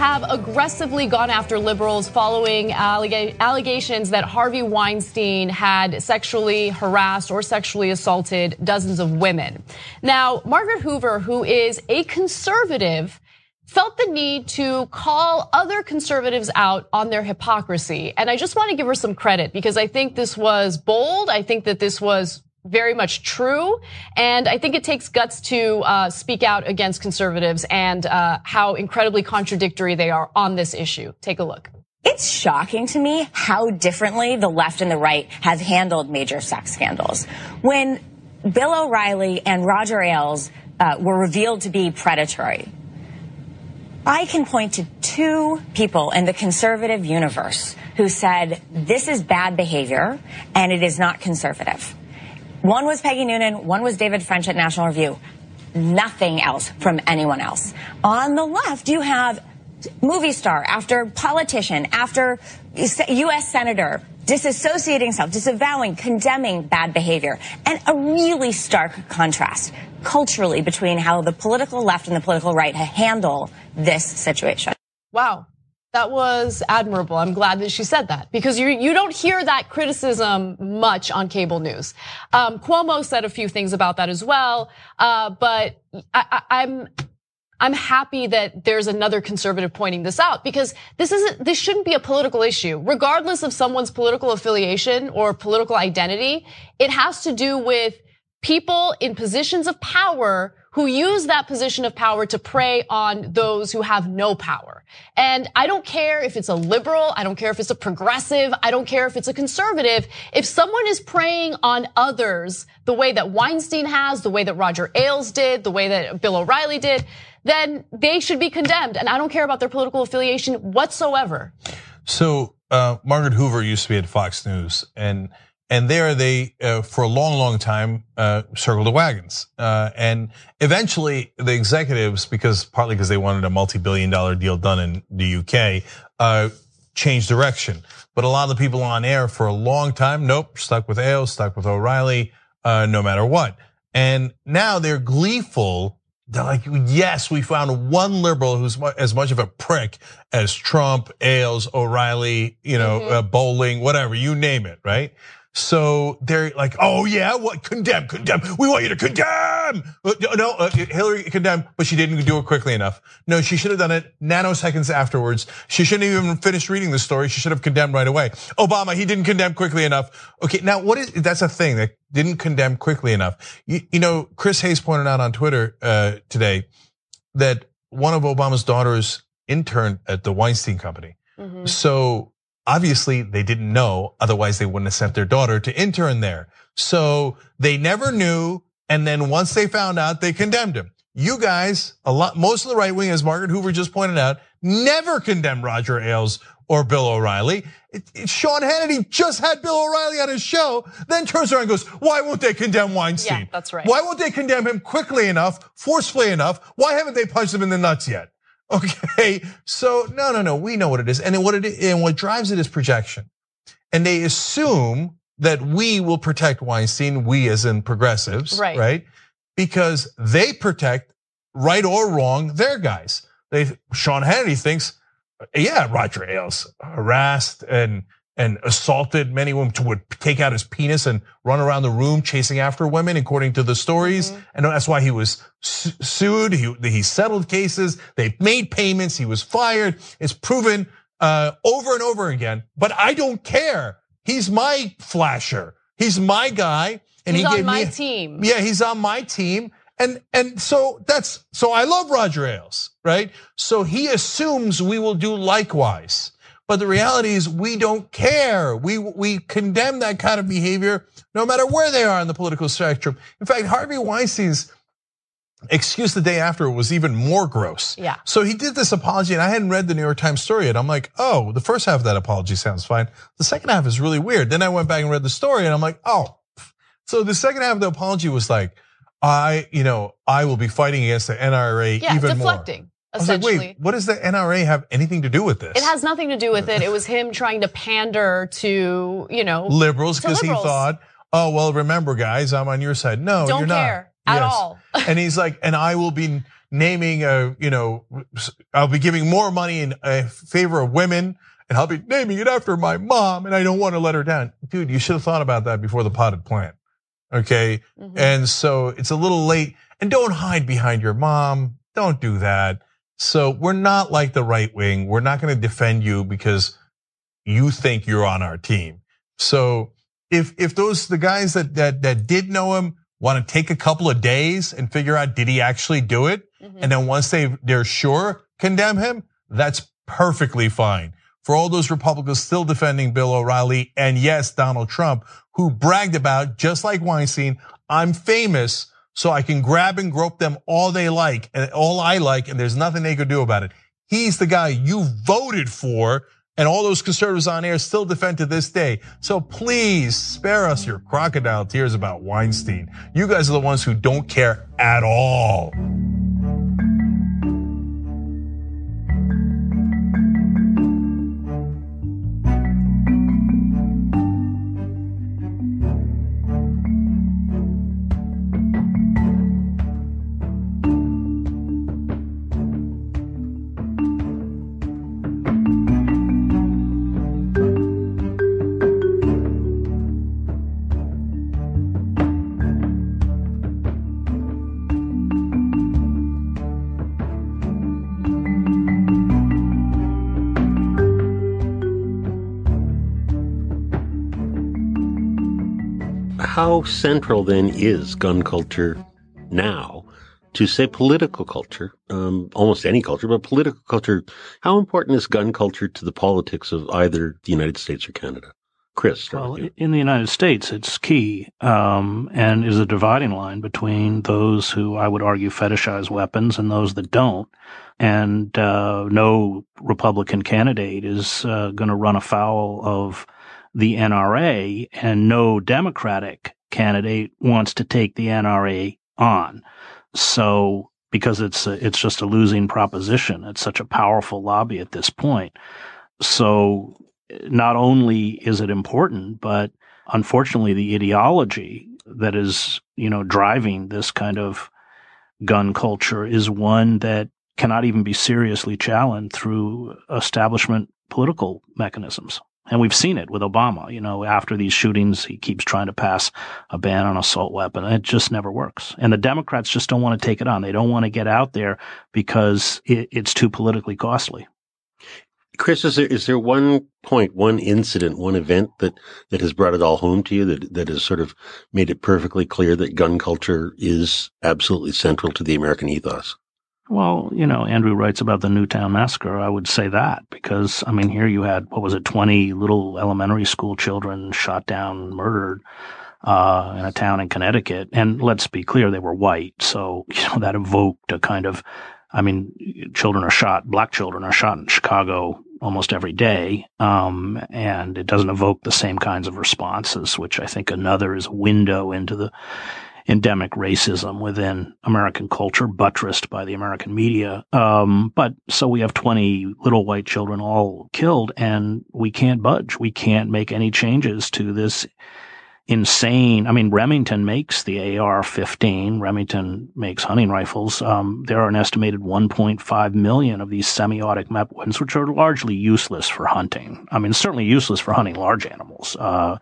Have aggressively gone after liberals following alleg- allegations that Harvey Weinstein had sexually harassed or sexually assaulted dozens of women. Now, Margaret Hoover, who is a conservative, felt the need to call other conservatives out on their hypocrisy. And I just want to give her some credit because I think this was bold. I think that this was very much true. And I think it takes guts to uh, speak out against conservatives and uh, how incredibly contradictory they are on this issue. Take a look. It's shocking to me how differently the left and the right have handled major sex scandals. When Bill O'Reilly and Roger Ailes uh, were revealed to be predatory, I can point to two people in the conservative universe who said this is bad behavior and it is not conservative. One was Peggy Noonan, one was David French at National Review. Nothing else from anyone else. On the left, you have movie star after politician after U.S. senator disassociating himself, disavowing, condemning bad behavior, and a really stark contrast culturally between how the political left and the political right handle this situation. Wow. That was admirable. I'm glad that she said that because you you don't hear that criticism much on cable news. Um, Cuomo said a few things about that as well, uh, but I, I, I'm I'm happy that there's another conservative pointing this out because this isn't this shouldn't be a political issue, regardless of someone's political affiliation or political identity. It has to do with people in positions of power who use that position of power to prey on those who have no power. And I don't care if it's a liberal, I don't care if it's a progressive, I don't care if it's a conservative. If someone is preying on others the way that Weinstein has, the way that Roger Ailes did, the way that Bill O'Reilly did, then they should be condemned. And I don't care about their political affiliation whatsoever. So, uh, Margaret Hoover used to be at Fox News and and there they, uh, for a long, long time, uh, circled the wagons. Uh, and eventually the executives, because partly because they wanted a multi-billion dollar deal done in the UK, uh, changed direction. But a lot of the people on air for a long time, nope, stuck with Ailes, stuck with O'Reilly, uh, no matter what. And now they're gleeful. They're like, yes, we found one liberal who's as much of a prick as Trump, Ailes, O'Reilly, you know, mm-hmm. Uh, Bolling, whatever, you name it, right? So they're like, oh yeah, what condemn, condemn. We want you to condemn. Uh, no, uh, Hillary condemned, but she didn't do it quickly enough. No, she should have done it nanoseconds afterwards. She shouldn't even finished reading the story. She should have condemned right away. Obama, he didn't condemn quickly enough. Okay, now what is that's a thing that didn't condemn quickly enough. You, you know, Chris Hayes pointed out on Twitter uh, today that one of Obama's daughters interned at the Weinstein Company. Mm-hmm. So obviously they didn't know, otherwise they wouldn't have sent their daughter to intern there. So they never knew, and then once they found out, they condemned him. You guys, a lot, most of the right wing, as Margaret Hoover just pointed out, never condemned Roger Ailes or Bill O'Reilly. It, it, Sean Hannity just had Bill O'Reilly on his show, then turns around and goes, why won't they condemn Weinstein? Yeah, that's right. Why won't they condemn him quickly enough, forcefully enough? Why haven't they punched him in the nuts yet? Okay, so no, no, no, we know what it is, and what it is, and what drives it is projection, and they assume that we will protect Weinstein, we as in progressives, right? Right, because they protect right or wrong their guys. They Sean Hannity thinks, yeah, Roger Ailes harassed and and assaulted many women to would take out his penis and run around the room chasing after women, according to the stories. Mm-hmm. And that's why he was sued. He, he settled cases. They made payments. He was fired. It's proven uh, over and over again. But I don't care. He's my flasher. He's my guy. And he's he on my me, team. Yeah, he's on my team. And and so that's so I love Roger Ailes, right? So he assumes we will do likewise. But the reality is we don't care. We we condemn that kind of behavior no matter where they are on the political spectrum. In fact, Harvey Weinstein's excuse the day after was even more gross. Yeah. So he did this apology, and I hadn't read the New York Times story yet. I'm like, oh, the first half of that apology sounds fine. The second half is really weird. Then I went back and read the story, and I'm like, oh. So the second half of the apology was like, I, you know, I will be fighting against the NRA Yeah, even deflecting. more. I was like, wait, what does the NRA have anything to do with this? it has nothing to do with it. It was him trying to pander to, you know, liberals because he thought, oh well, remember guys, I'm on your side. No, Don't you're not. care at all. and he's like, and I will be naming a, you know, I'll be giving more money in uh, favor of women, and I'll be naming it after my mom, and I don't want to let her down, dude. You should have thought about that before the potted plant, okay? Mm-hmm. And so it's a little late, and don't hide behind your mom. Don't do that. So we're not like the right wing. We're not going to defend you because you think you're on our team. So if if those the guys that that that did know him want to take a couple of days and figure out did he actually do it, mm-hmm. and then once they they're sure condemn him, that's perfectly fine. For all those Republicans still defending Bill O'Reilly and yes, Donald Trump, who bragged about just like Weinstein, I'm famous, so I can grab and grope them all they like and all I like, and there's nothing they could do about it. He's the guy you voted for, and all those conservatives on air still defend to this day. So please spare us your crocodile tears about Weinstein. You guys are the ones who don't care at all. How central then is gun culture now to say political culture, um, almost any culture, but political culture? How important is gun culture to the politics of either the United States or Canada? Chris, Well, in the United States, it's key um, and is a dividing line between those who I would argue fetishize weapons and those that don't. And uh, no Republican candidate is uh, going to run afoul of the NRA, and no Democratic candidate wants to take the NRA on. So, because it's a, it's just a losing proposition, it's such a powerful lobby at this point. So, not only is it important, but unfortunately, the ideology that is, you know, driving this kind of gun culture is one that cannot even be seriously challenged through establishment political mechanisms. And we've seen it with Obama. You know, after these shootings, he keeps trying to pass a ban on assault weapon. It just never works. And the Democrats just don't want to take it on. They don't want to get out there because it, it's too politically costly. Chris, is there is there one point, one incident, one event that that has brought it all home to you that that has sort of made it perfectly clear that gun culture is absolutely central to the American ethos? Well, you know, Andrew writes about the Newtown massacre. I would say that because, I mean, here you had, what was it, 20 little elementary school children shot down, murdered, uh, in a town in Connecticut. And let's be clear, they were white. So, you know, that evoked a kind of, I mean, children are shot, black children are shot in Chicago almost every day. Um, and it doesn't evoke the same kinds of responses, which I think another is a window into the, endemic racism within American culture, buttressed by the American media. Um, but so we have 20 little white children all killed, and we can't budge. We can't make any changes to this insane. I mean, Remington makes the AR 15, Remington makes hunting rifles. Um, there are an estimated 1.5 million of these semi automatic weapons, which are largely useless for hunting. I mean, certainly useless for hunting large animals. Uh,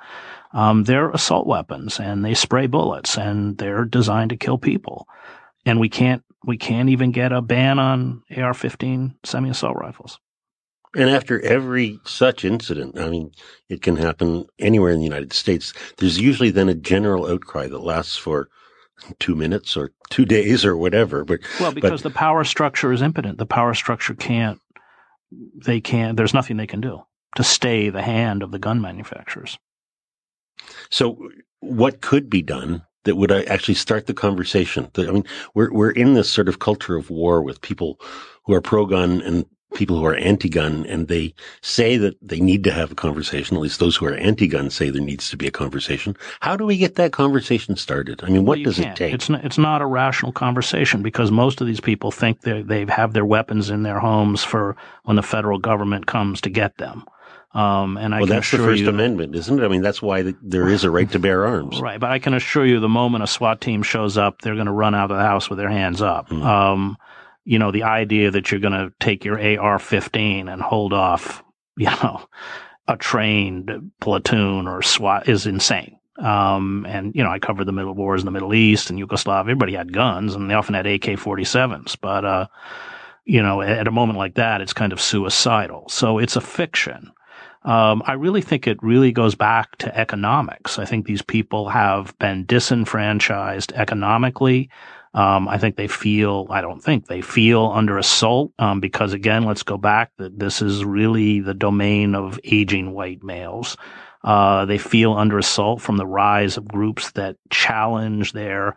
um, they're assault weapons and they spray bullets and they're designed to kill people. And we can't we can't even get a ban on AR-15 semi-assault rifles. And after every such incident, I mean, it can happen anywhere in the United States. There's usually then a general outcry that lasts for two minutes or two days or whatever. But well, because but, the power structure is impotent. The power structure can't. They can't. There's nothing they can do to stay the hand of the gun manufacturers. So, what could be done that would uh, actually start the conversation? I mean, we're we're in this sort of culture of war with people who are pro gun and people who are anti-gun and they say that they need to have a conversation. At least those who are anti-gun say there needs to be a conversation. How do we get that conversation started? I mean, what well, does can't. it take? It's not, it's not a rational conversation because most of these people think they they have their weapons in their homes for when the federal government comes to get them. Um, and I well, that's the First Amendment, isn't it? I mean, that's why there is a right to bear arms. Right, but I can assure you, the moment a SWAT team shows up, they're going to run out of the house with their hands up. Mm. Um, you know, the idea that you're going to take your AR-15 and hold off, you know, a trained platoon or SWAT is insane. Um, and you know, I covered the middle wars in the Middle East and Yugoslavia. Everybody had guns, and they often had AK-47s. But uh, you know, at a moment like that, it's kind of suicidal. So it's a fiction. Um, I really think it really goes back to economics. I think these people have been disenfranchised economically. Um, I think they feel, I don't think they feel under assault, um, because again, let's go back that this is really the domain of aging white males. Uh, they feel under assault from the rise of groups that challenge their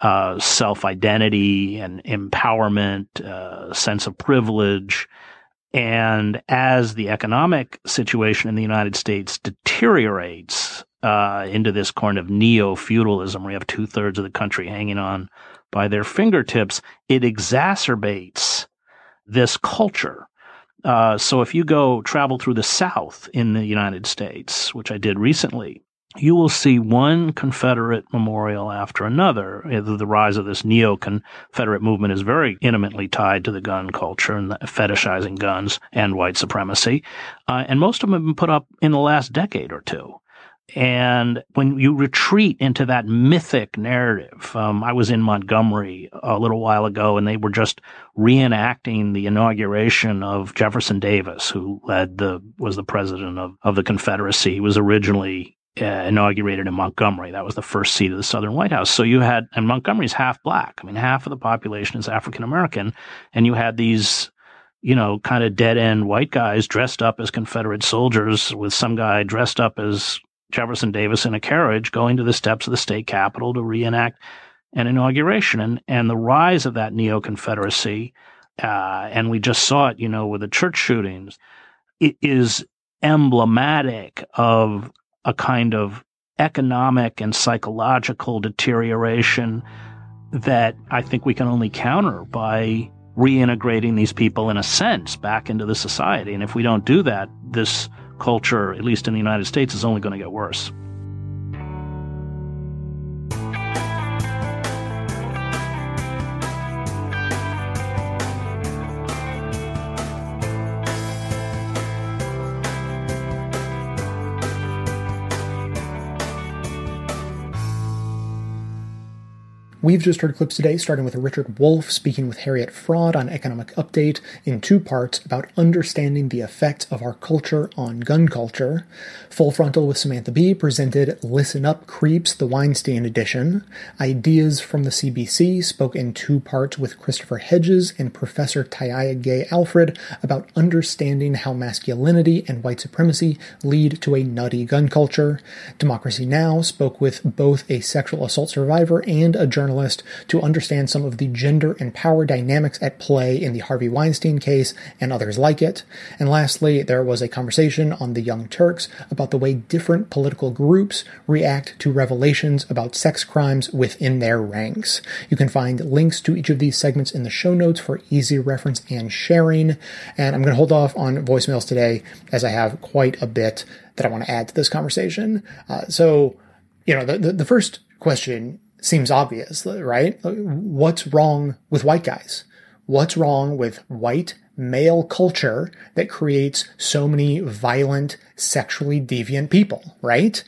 uh, self identity and empowerment, uh, sense of privilege. And as the economic situation in the United States deteriorates uh, into this kind of neo feudalism, where you have two thirds of the country hanging on by their fingertips, it exacerbates this culture. Uh, so if you go travel through the South in the United States, which I did recently, you will see one Confederate memorial after another. The rise of this neo-Confederate movement is very intimately tied to the gun culture and fetishizing guns and white supremacy. Uh, and most of them have been put up in the last decade or two. And when you retreat into that mythic narrative, um, I was in Montgomery a little while ago and they were just reenacting the inauguration of Jefferson Davis, who led the, was the president of, of the Confederacy. He was originally uh, inaugurated in Montgomery. That was the first seat of the Southern White House. So you had, and Montgomery's half black. I mean, half of the population is African American. And you had these you know, kind of dead end white guys dressed up as Confederate soldiers with some guy dressed up as Jefferson Davis in a carriage going to the steps of the state capitol to reenact an inauguration and, and the rise of that neo Confederacy. Uh, and we just saw it, you know, with the church shootings. It is emblematic of a kind of economic and psychological deterioration that I think we can only counter by reintegrating these people in a sense back into the society. And if we don't do that, this culture, at least in the United States, is only going to get worse. We've just heard clips today, starting with Richard Wolff speaking with Harriet Fraad on Economic Update in two parts about understanding the effect of our culture on gun culture. Full Frontal with Samantha Bee presented Listen Up Creeps, the Weinstein edition. Ideas from the CBC spoke in two parts with Christopher Hedges and Professor Taiaiake Alfred about understanding how masculinity and white supremacy lead to a nutty gun culture. Democracy Now! spoke with both a sexual assault survivor and a journalist journalist to understand some of the gender and power dynamics at play in the Harvey Weinstein case and others like it. And lastly, there was a conversation on the Young Turks about the way different political groups react to revelations about sex crimes within their ranks. You can find links to each of these segments in the show notes for easy reference and sharing. And I'm going to hold off on voicemails today as I have quite a bit that I want to add to this conversation. Uh, so, you know, the, the, the first question seems obvious, right? What's wrong with white guys? What's wrong with white male culture that creates so many violent, sexually deviant people, right?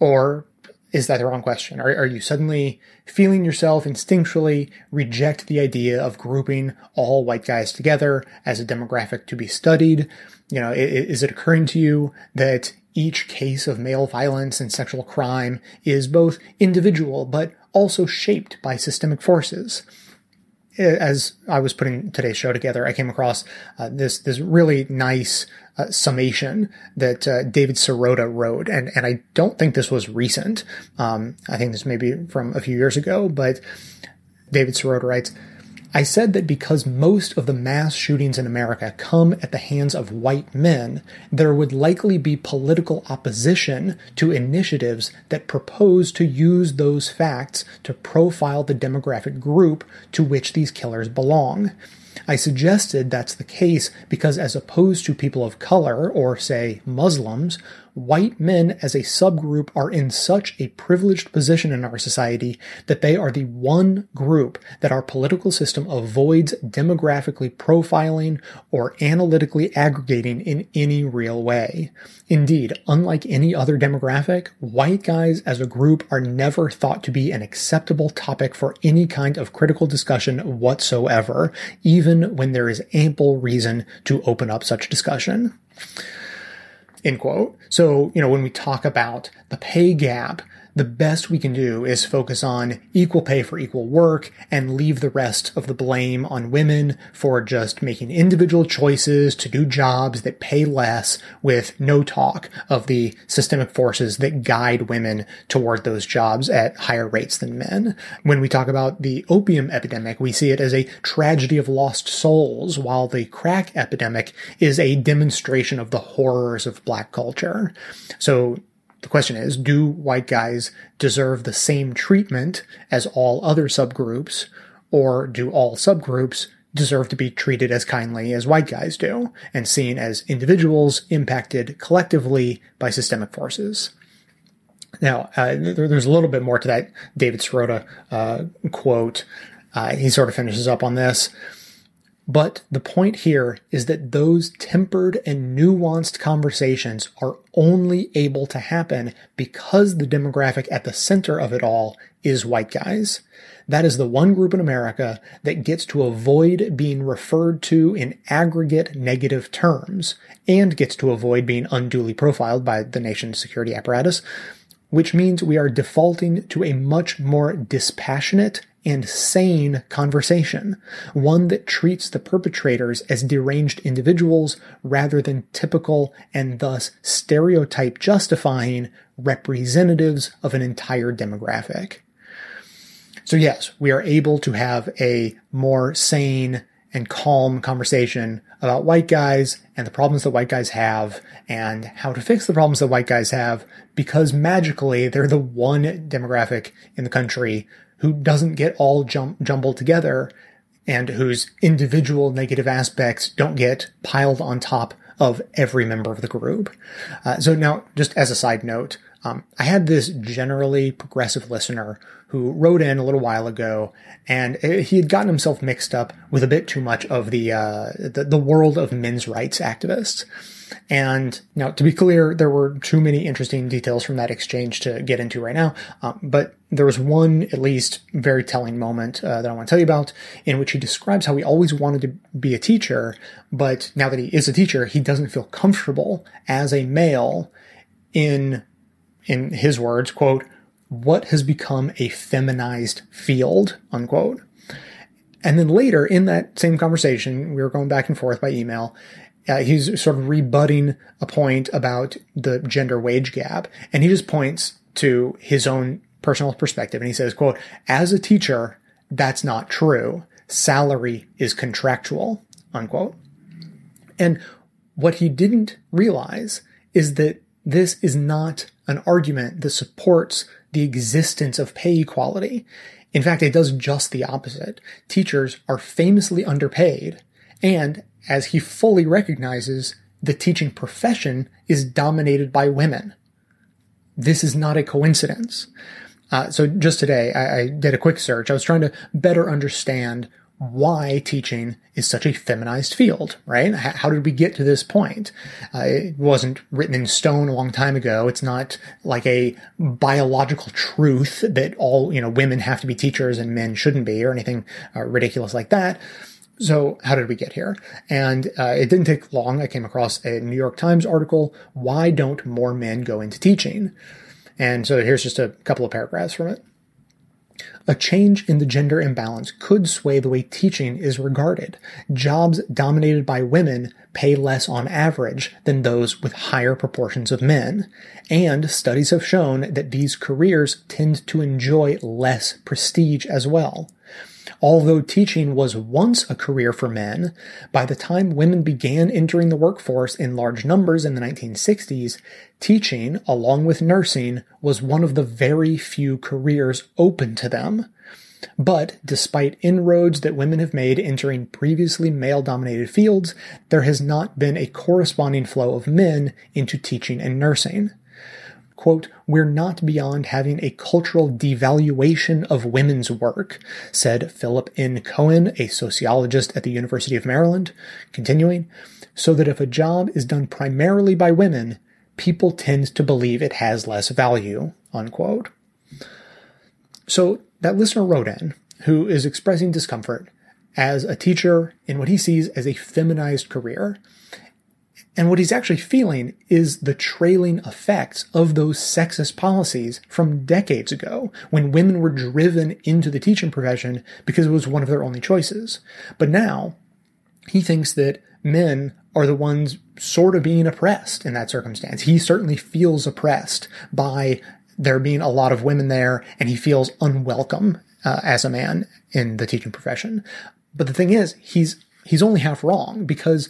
Or is that the wrong question? Are, are you suddenly feeling yourself instinctually reject the idea of grouping all white guys together as a demographic to be studied? You know, is it occurring to you that each case of male violence and sexual crime is both individual but also shaped by systemic forces. As I was putting today's show together, I came across uh, this this really nice uh, summation that uh, David Sirota wrote, and and I don't think this was recent. Um, I think this may be from a few years ago, but David Sirota writes. I said that because most of the mass shootings in America come at the hands of white men, there would likely be political opposition to initiatives that propose to use those facts to profile the demographic group to which these killers belong. I suggested that's the case because, as opposed to people of color or, say, Muslims, white men as a subgroup are in such a privileged position in our society that they are the one group that our political system avoids demographically profiling or analytically aggregating in any real way. Indeed, unlike any other demographic, white guys as a group are never thought to be an acceptable topic for any kind of critical discussion whatsoever, even when there is ample reason to open up such discussion. End quote. So, you know, when we talk about the pay gap, the best we can do is focus on equal pay for equal work and leave the rest of the blame on women for just making individual choices to do jobs that pay less with no talk of the systemic forces that guide women toward those jobs at higher rates than men. When we talk about the opium epidemic, we see it as a tragedy of lost souls, while the crack epidemic is a demonstration of the horrors of black culture. So the question is, do white guys deserve the same treatment as all other subgroups, or do all subgroups deserve to be treated as kindly as white guys do, and seen as individuals impacted collectively by systemic forces? Now, uh, there's a little bit more to that David Sirota uh, quote. Uh, he sort of finishes up on this. But the point here is that those tempered and nuanced conversations are only able to happen because the demographic at the center of it all is white guys. That is the one group in America that gets to avoid being referred to in aggregate negative terms and gets to avoid being unduly profiled by the nation's security apparatus, which means we are defaulting to a much more dispassionate and sane conversation, one that treats the perpetrators as deranged individuals rather than typical and thus stereotype justifying representatives of an entire demographic. So yes, we are able to have a more sane and calm conversation about white guys and the problems that white guys have and how to fix the problems that white guys have because magically they're the one demographic in the country who doesn't get all jum- jumbled together and whose individual negative aspects don't get piled on top of every member of the group. Uh, so now, just as a side note, um, I had this generally progressive listener who wrote in a little while ago, and he had gotten himself mixed up with a bit too much of the uh, the, the world of men's rights activists. And now, to be clear, there were too many interesting details from that exchange to get into right now. Um, but there was one, at least, very telling moment uh, that I want to tell you about, in which he describes how he always wanted to be a teacher, but now that he is a teacher, he doesn't feel comfortable as a male in, in his words, quote, what has become a feminized field, unquote. And then later in that same conversation, we were going back and forth by email, uh, he's sort of rebutting a point about the gender wage gap. And he just points to his own personal perspective. And he says, quote, as a teacher, that's not true. Salary is contractual, unquote. And what he didn't realize is that this is not an argument that supports the existence of pay equality. In fact, it does just the opposite. Teachers are famously underpaid, and as he fully recognizes the teaching profession is dominated by women. This is not a coincidence. Uh, so just today, I, I, did a quick search. I was trying to better understand why teaching is such a feminized field, right? How, did we get to this point? Uh, it wasn't written in stone a long time ago. It's not like a biological truth that all, you know, women have to be teachers and men shouldn't be or anything uh, ridiculous like that. So how did we get here? And uh, it didn't take long. I came across a New York Times article. Why don't more men go into teaching? And so here's just a couple of paragraphs from it. A change in the gender imbalance could sway the way teaching is regarded. Jobs dominated by women pay less on average than those with higher proportions of men. And studies have shown that these careers tend to enjoy less prestige as well. Although teaching was once a career for men, by the time women began entering the workforce in large numbers in the 1960s, teaching, along with nursing, was one of the very few careers open to them. But despite inroads that women have made entering previously male dominated fields, there has not been a corresponding flow of men into teaching and nursing quote, we're not beyond having a cultural devaluation of women's work, said Philip N. Cohen, a sociologist at the University of Maryland. Continuing, so that if a job is done primarily by women, people tend to believe it has less value, unquote. So that listener wrote in, who is expressing discomfort as a teacher in what he sees as a feminized career. And what he's actually feeling is the trailing effects of those sexist policies from decades ago when women were driven into the teaching profession because it was one of their only choices. But now he thinks that men are the ones sort of being oppressed in that circumstance. He certainly feels oppressed by there being a lot of women there and he feels unwelcome uh, as a man in the teaching profession. But the thing is, he's, he's only half wrong because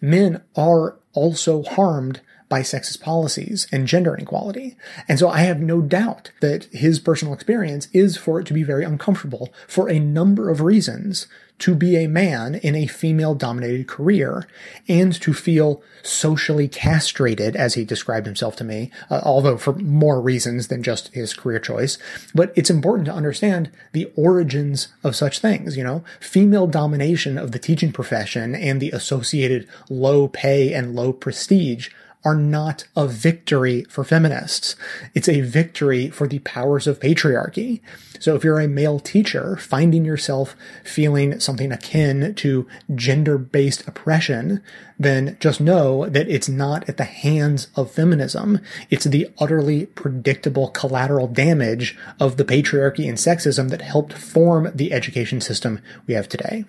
men are also harmed by sexist policies and gender inequality. And so I have no doubt that his personal experience is for it to be very uncomfortable for a number of reasons to be a man in a female dominated career and to feel socially castrated as he described himself to me, uh, although for more reasons than just his career choice. But it's important to understand the origins of such things, you know, female domination of the teaching profession and the associated low pay and low prestige are not a victory for feminists. It's a victory for the powers of patriarchy. So if you're a male teacher finding yourself feeling something akin to gender-based oppression, then just know that it's not at the hands of feminism. It's the utterly predictable collateral damage of the patriarchy and sexism that helped form the education system we have today.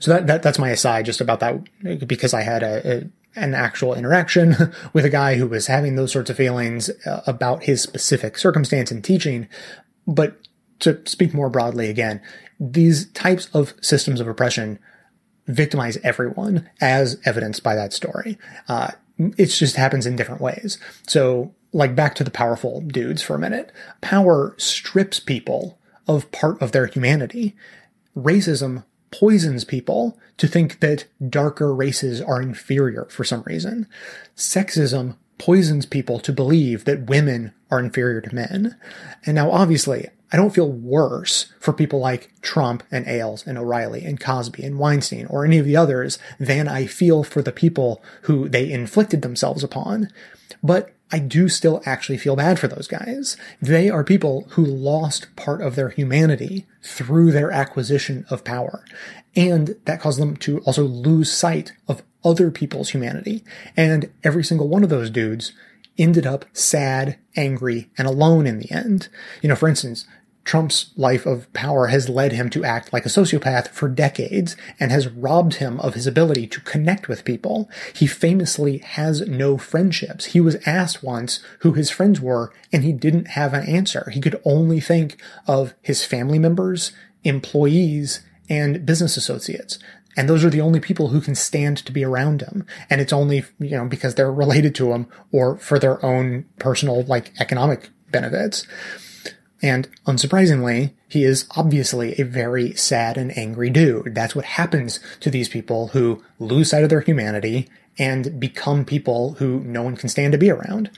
So that, that that's my aside just about that because I had a, a an actual interaction with a guy who was having those sorts of feelings uh, about his specific circumstance in teaching. But to speak more broadly again, these types of systems of oppression victimize everyone as evidenced by that story. Uh, it just happens in different ways. So like back to the powerful dudes for a minute, power strips people of part of their humanity. Racism poisons people to think that darker races are inferior for some reason. Sexism poisons people to believe that women are inferior to men. And now obviously, I don't feel worse for people like Trump and Ailes and O'Reilly and Cosby and Weinstein or any of the others than I feel for the people who they inflicted themselves upon. But I do still actually feel bad for those guys. They are people who lost part of their humanity through their acquisition of power. And that caused them to also lose sight of other people's humanity. And every single one of those dudes ended up sad, angry, and alone in the end. You know, for instance, Trump's life of power has led him to act like a sociopath for decades and has robbed him of his ability to connect with people. He famously has no friendships. He was asked once who his friends were and he didn't have an answer. He could only think of his family members, employees, and business associates. And those are the only people who can stand to be around him. And it's only, you know, because they're related to him or for their own personal, like, economic benefits. And unsurprisingly, he is obviously a very sad and angry dude. That's what happens to these people who lose sight of their humanity and become people who no one can stand to be around.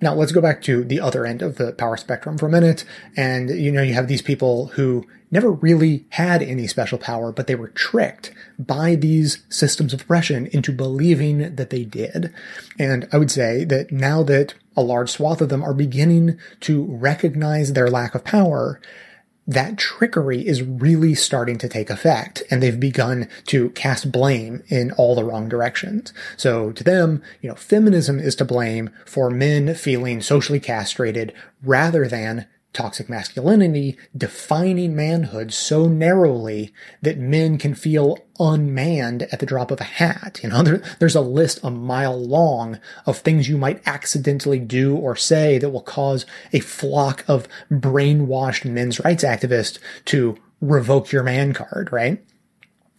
Now let's go back to the other end of the power spectrum for a minute. And you know, you have these people who never really had any special power, but they were tricked by these systems of oppression into believing that they did. And I would say that now that a large swath of them are beginning to recognize their lack of power, that trickery is really starting to take effect and they've begun to cast blame in all the wrong directions. So to them, you know, feminism is to blame for men feeling socially castrated rather than toxic masculinity defining manhood so narrowly that men can feel unmanned at the drop of a hat. You know, there, there's a list a mile long of things you might accidentally do or say that will cause a flock of brainwashed men's rights activists to revoke your man card, right?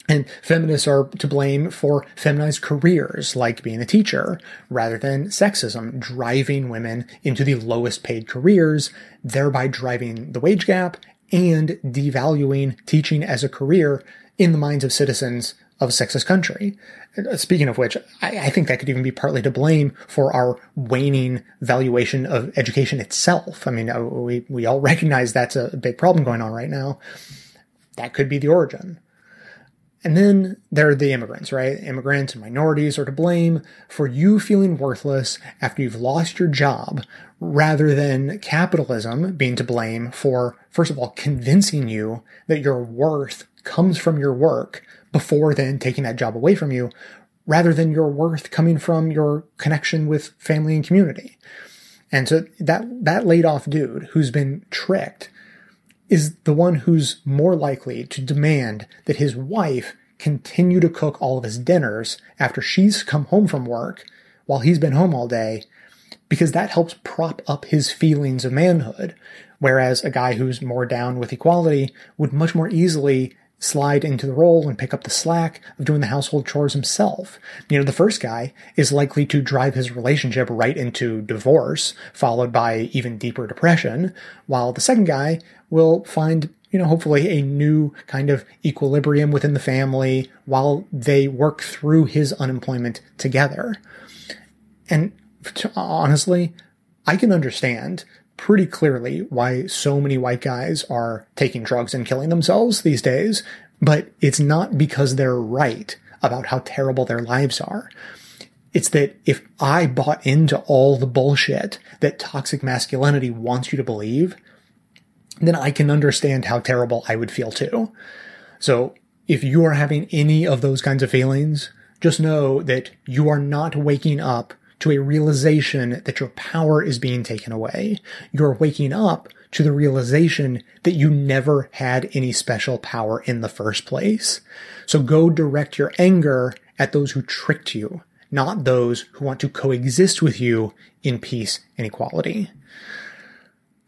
And feminists are to blame for feminized careers like being a teacher rather than sexism driving women into the lowest paid careers, thereby driving the wage gap and devaluing teaching as a career in the minds of citizens of a sexist country. Speaking of which, I, I, think that could even be partly to blame for our waning valuation of education itself. I mean, uh, we, we all recognize that's a big problem going on right now. That could be the origin. And then there are the immigrants, right? Immigrants and minorities are to blame for you feeling worthless after you've lost your job, rather than capitalism being to blame for, first of all, convincing you that your worth comes from your work before then taking that job away from you, rather than your worth coming from your connection with family and community. And so that, that laid off dude who's been tricked is the one who's more likely to demand that his wife continue to cook all of his dinners after she's come home from work while he's been home all day because that helps prop up his feelings of manhood. Whereas a guy who's more down with equality would much more easily slide into the role and pick up the slack of doing the household chores himself. You know, the first guy is likely to drive his relationship right into divorce, followed by even deeper depression, while the second guy will find, you know, hopefully a new kind of equilibrium within the family while they work through his unemployment together. And honestly, I can understand pretty clearly why so many white guys are taking drugs and killing themselves these days, but it's not because they're right about how terrible their lives are. It's that if I bought into all the bullshit that toxic masculinity wants you to believe, then I can understand how terrible I would feel too. So if you are having any of those kinds of feelings, just know that you are not waking up to a realization that your power is being taken away. You're waking up to the realization that you never had any special power in the first place. So go direct your anger at those who tricked you, not those who want to coexist with you in peace and equality.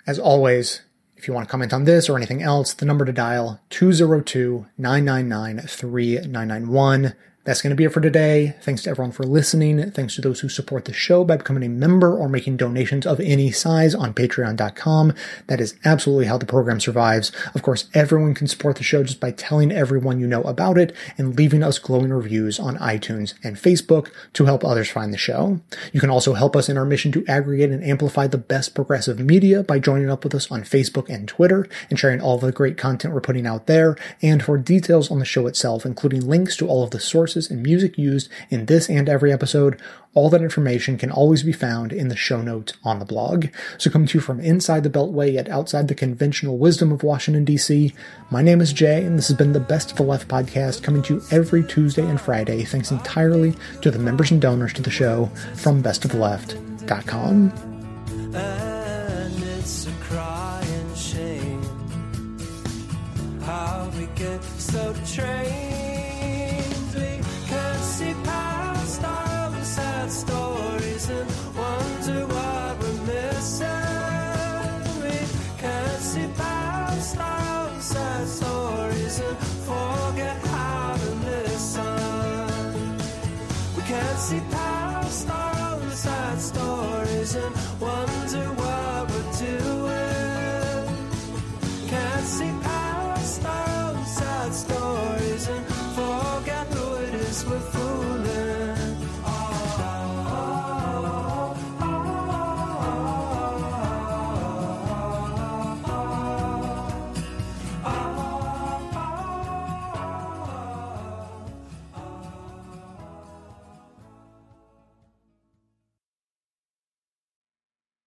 As always, if you want to comment on this or anything else, the number to dial 202 999 3991. That's going to be it for today. Thanks to everyone for listening. Thanks to those who support the show by becoming a member or making donations of any size on patreon.com. That is absolutely how the program survives. Of course, everyone can support the show just by telling everyone you know about it and leaving us glowing reviews on iTunes and Facebook to help others find the show. You can also help us in our mission to aggregate and amplify the best progressive media by joining up with us on Facebook and Twitter and sharing all the great content we're putting out there. And for details on the show itself, including links to all of the sources and music used in this and every episode. All that information can always be found in the show notes on the blog. So coming to you from inside the Beltway yet outside the conventional wisdom of Washington, D.C., my name is Jay, and this has been the Best of the Left podcast coming to you every Tuesday and Friday, thanks entirely to the members and donors to the show from bestoftheleft.com. And uh,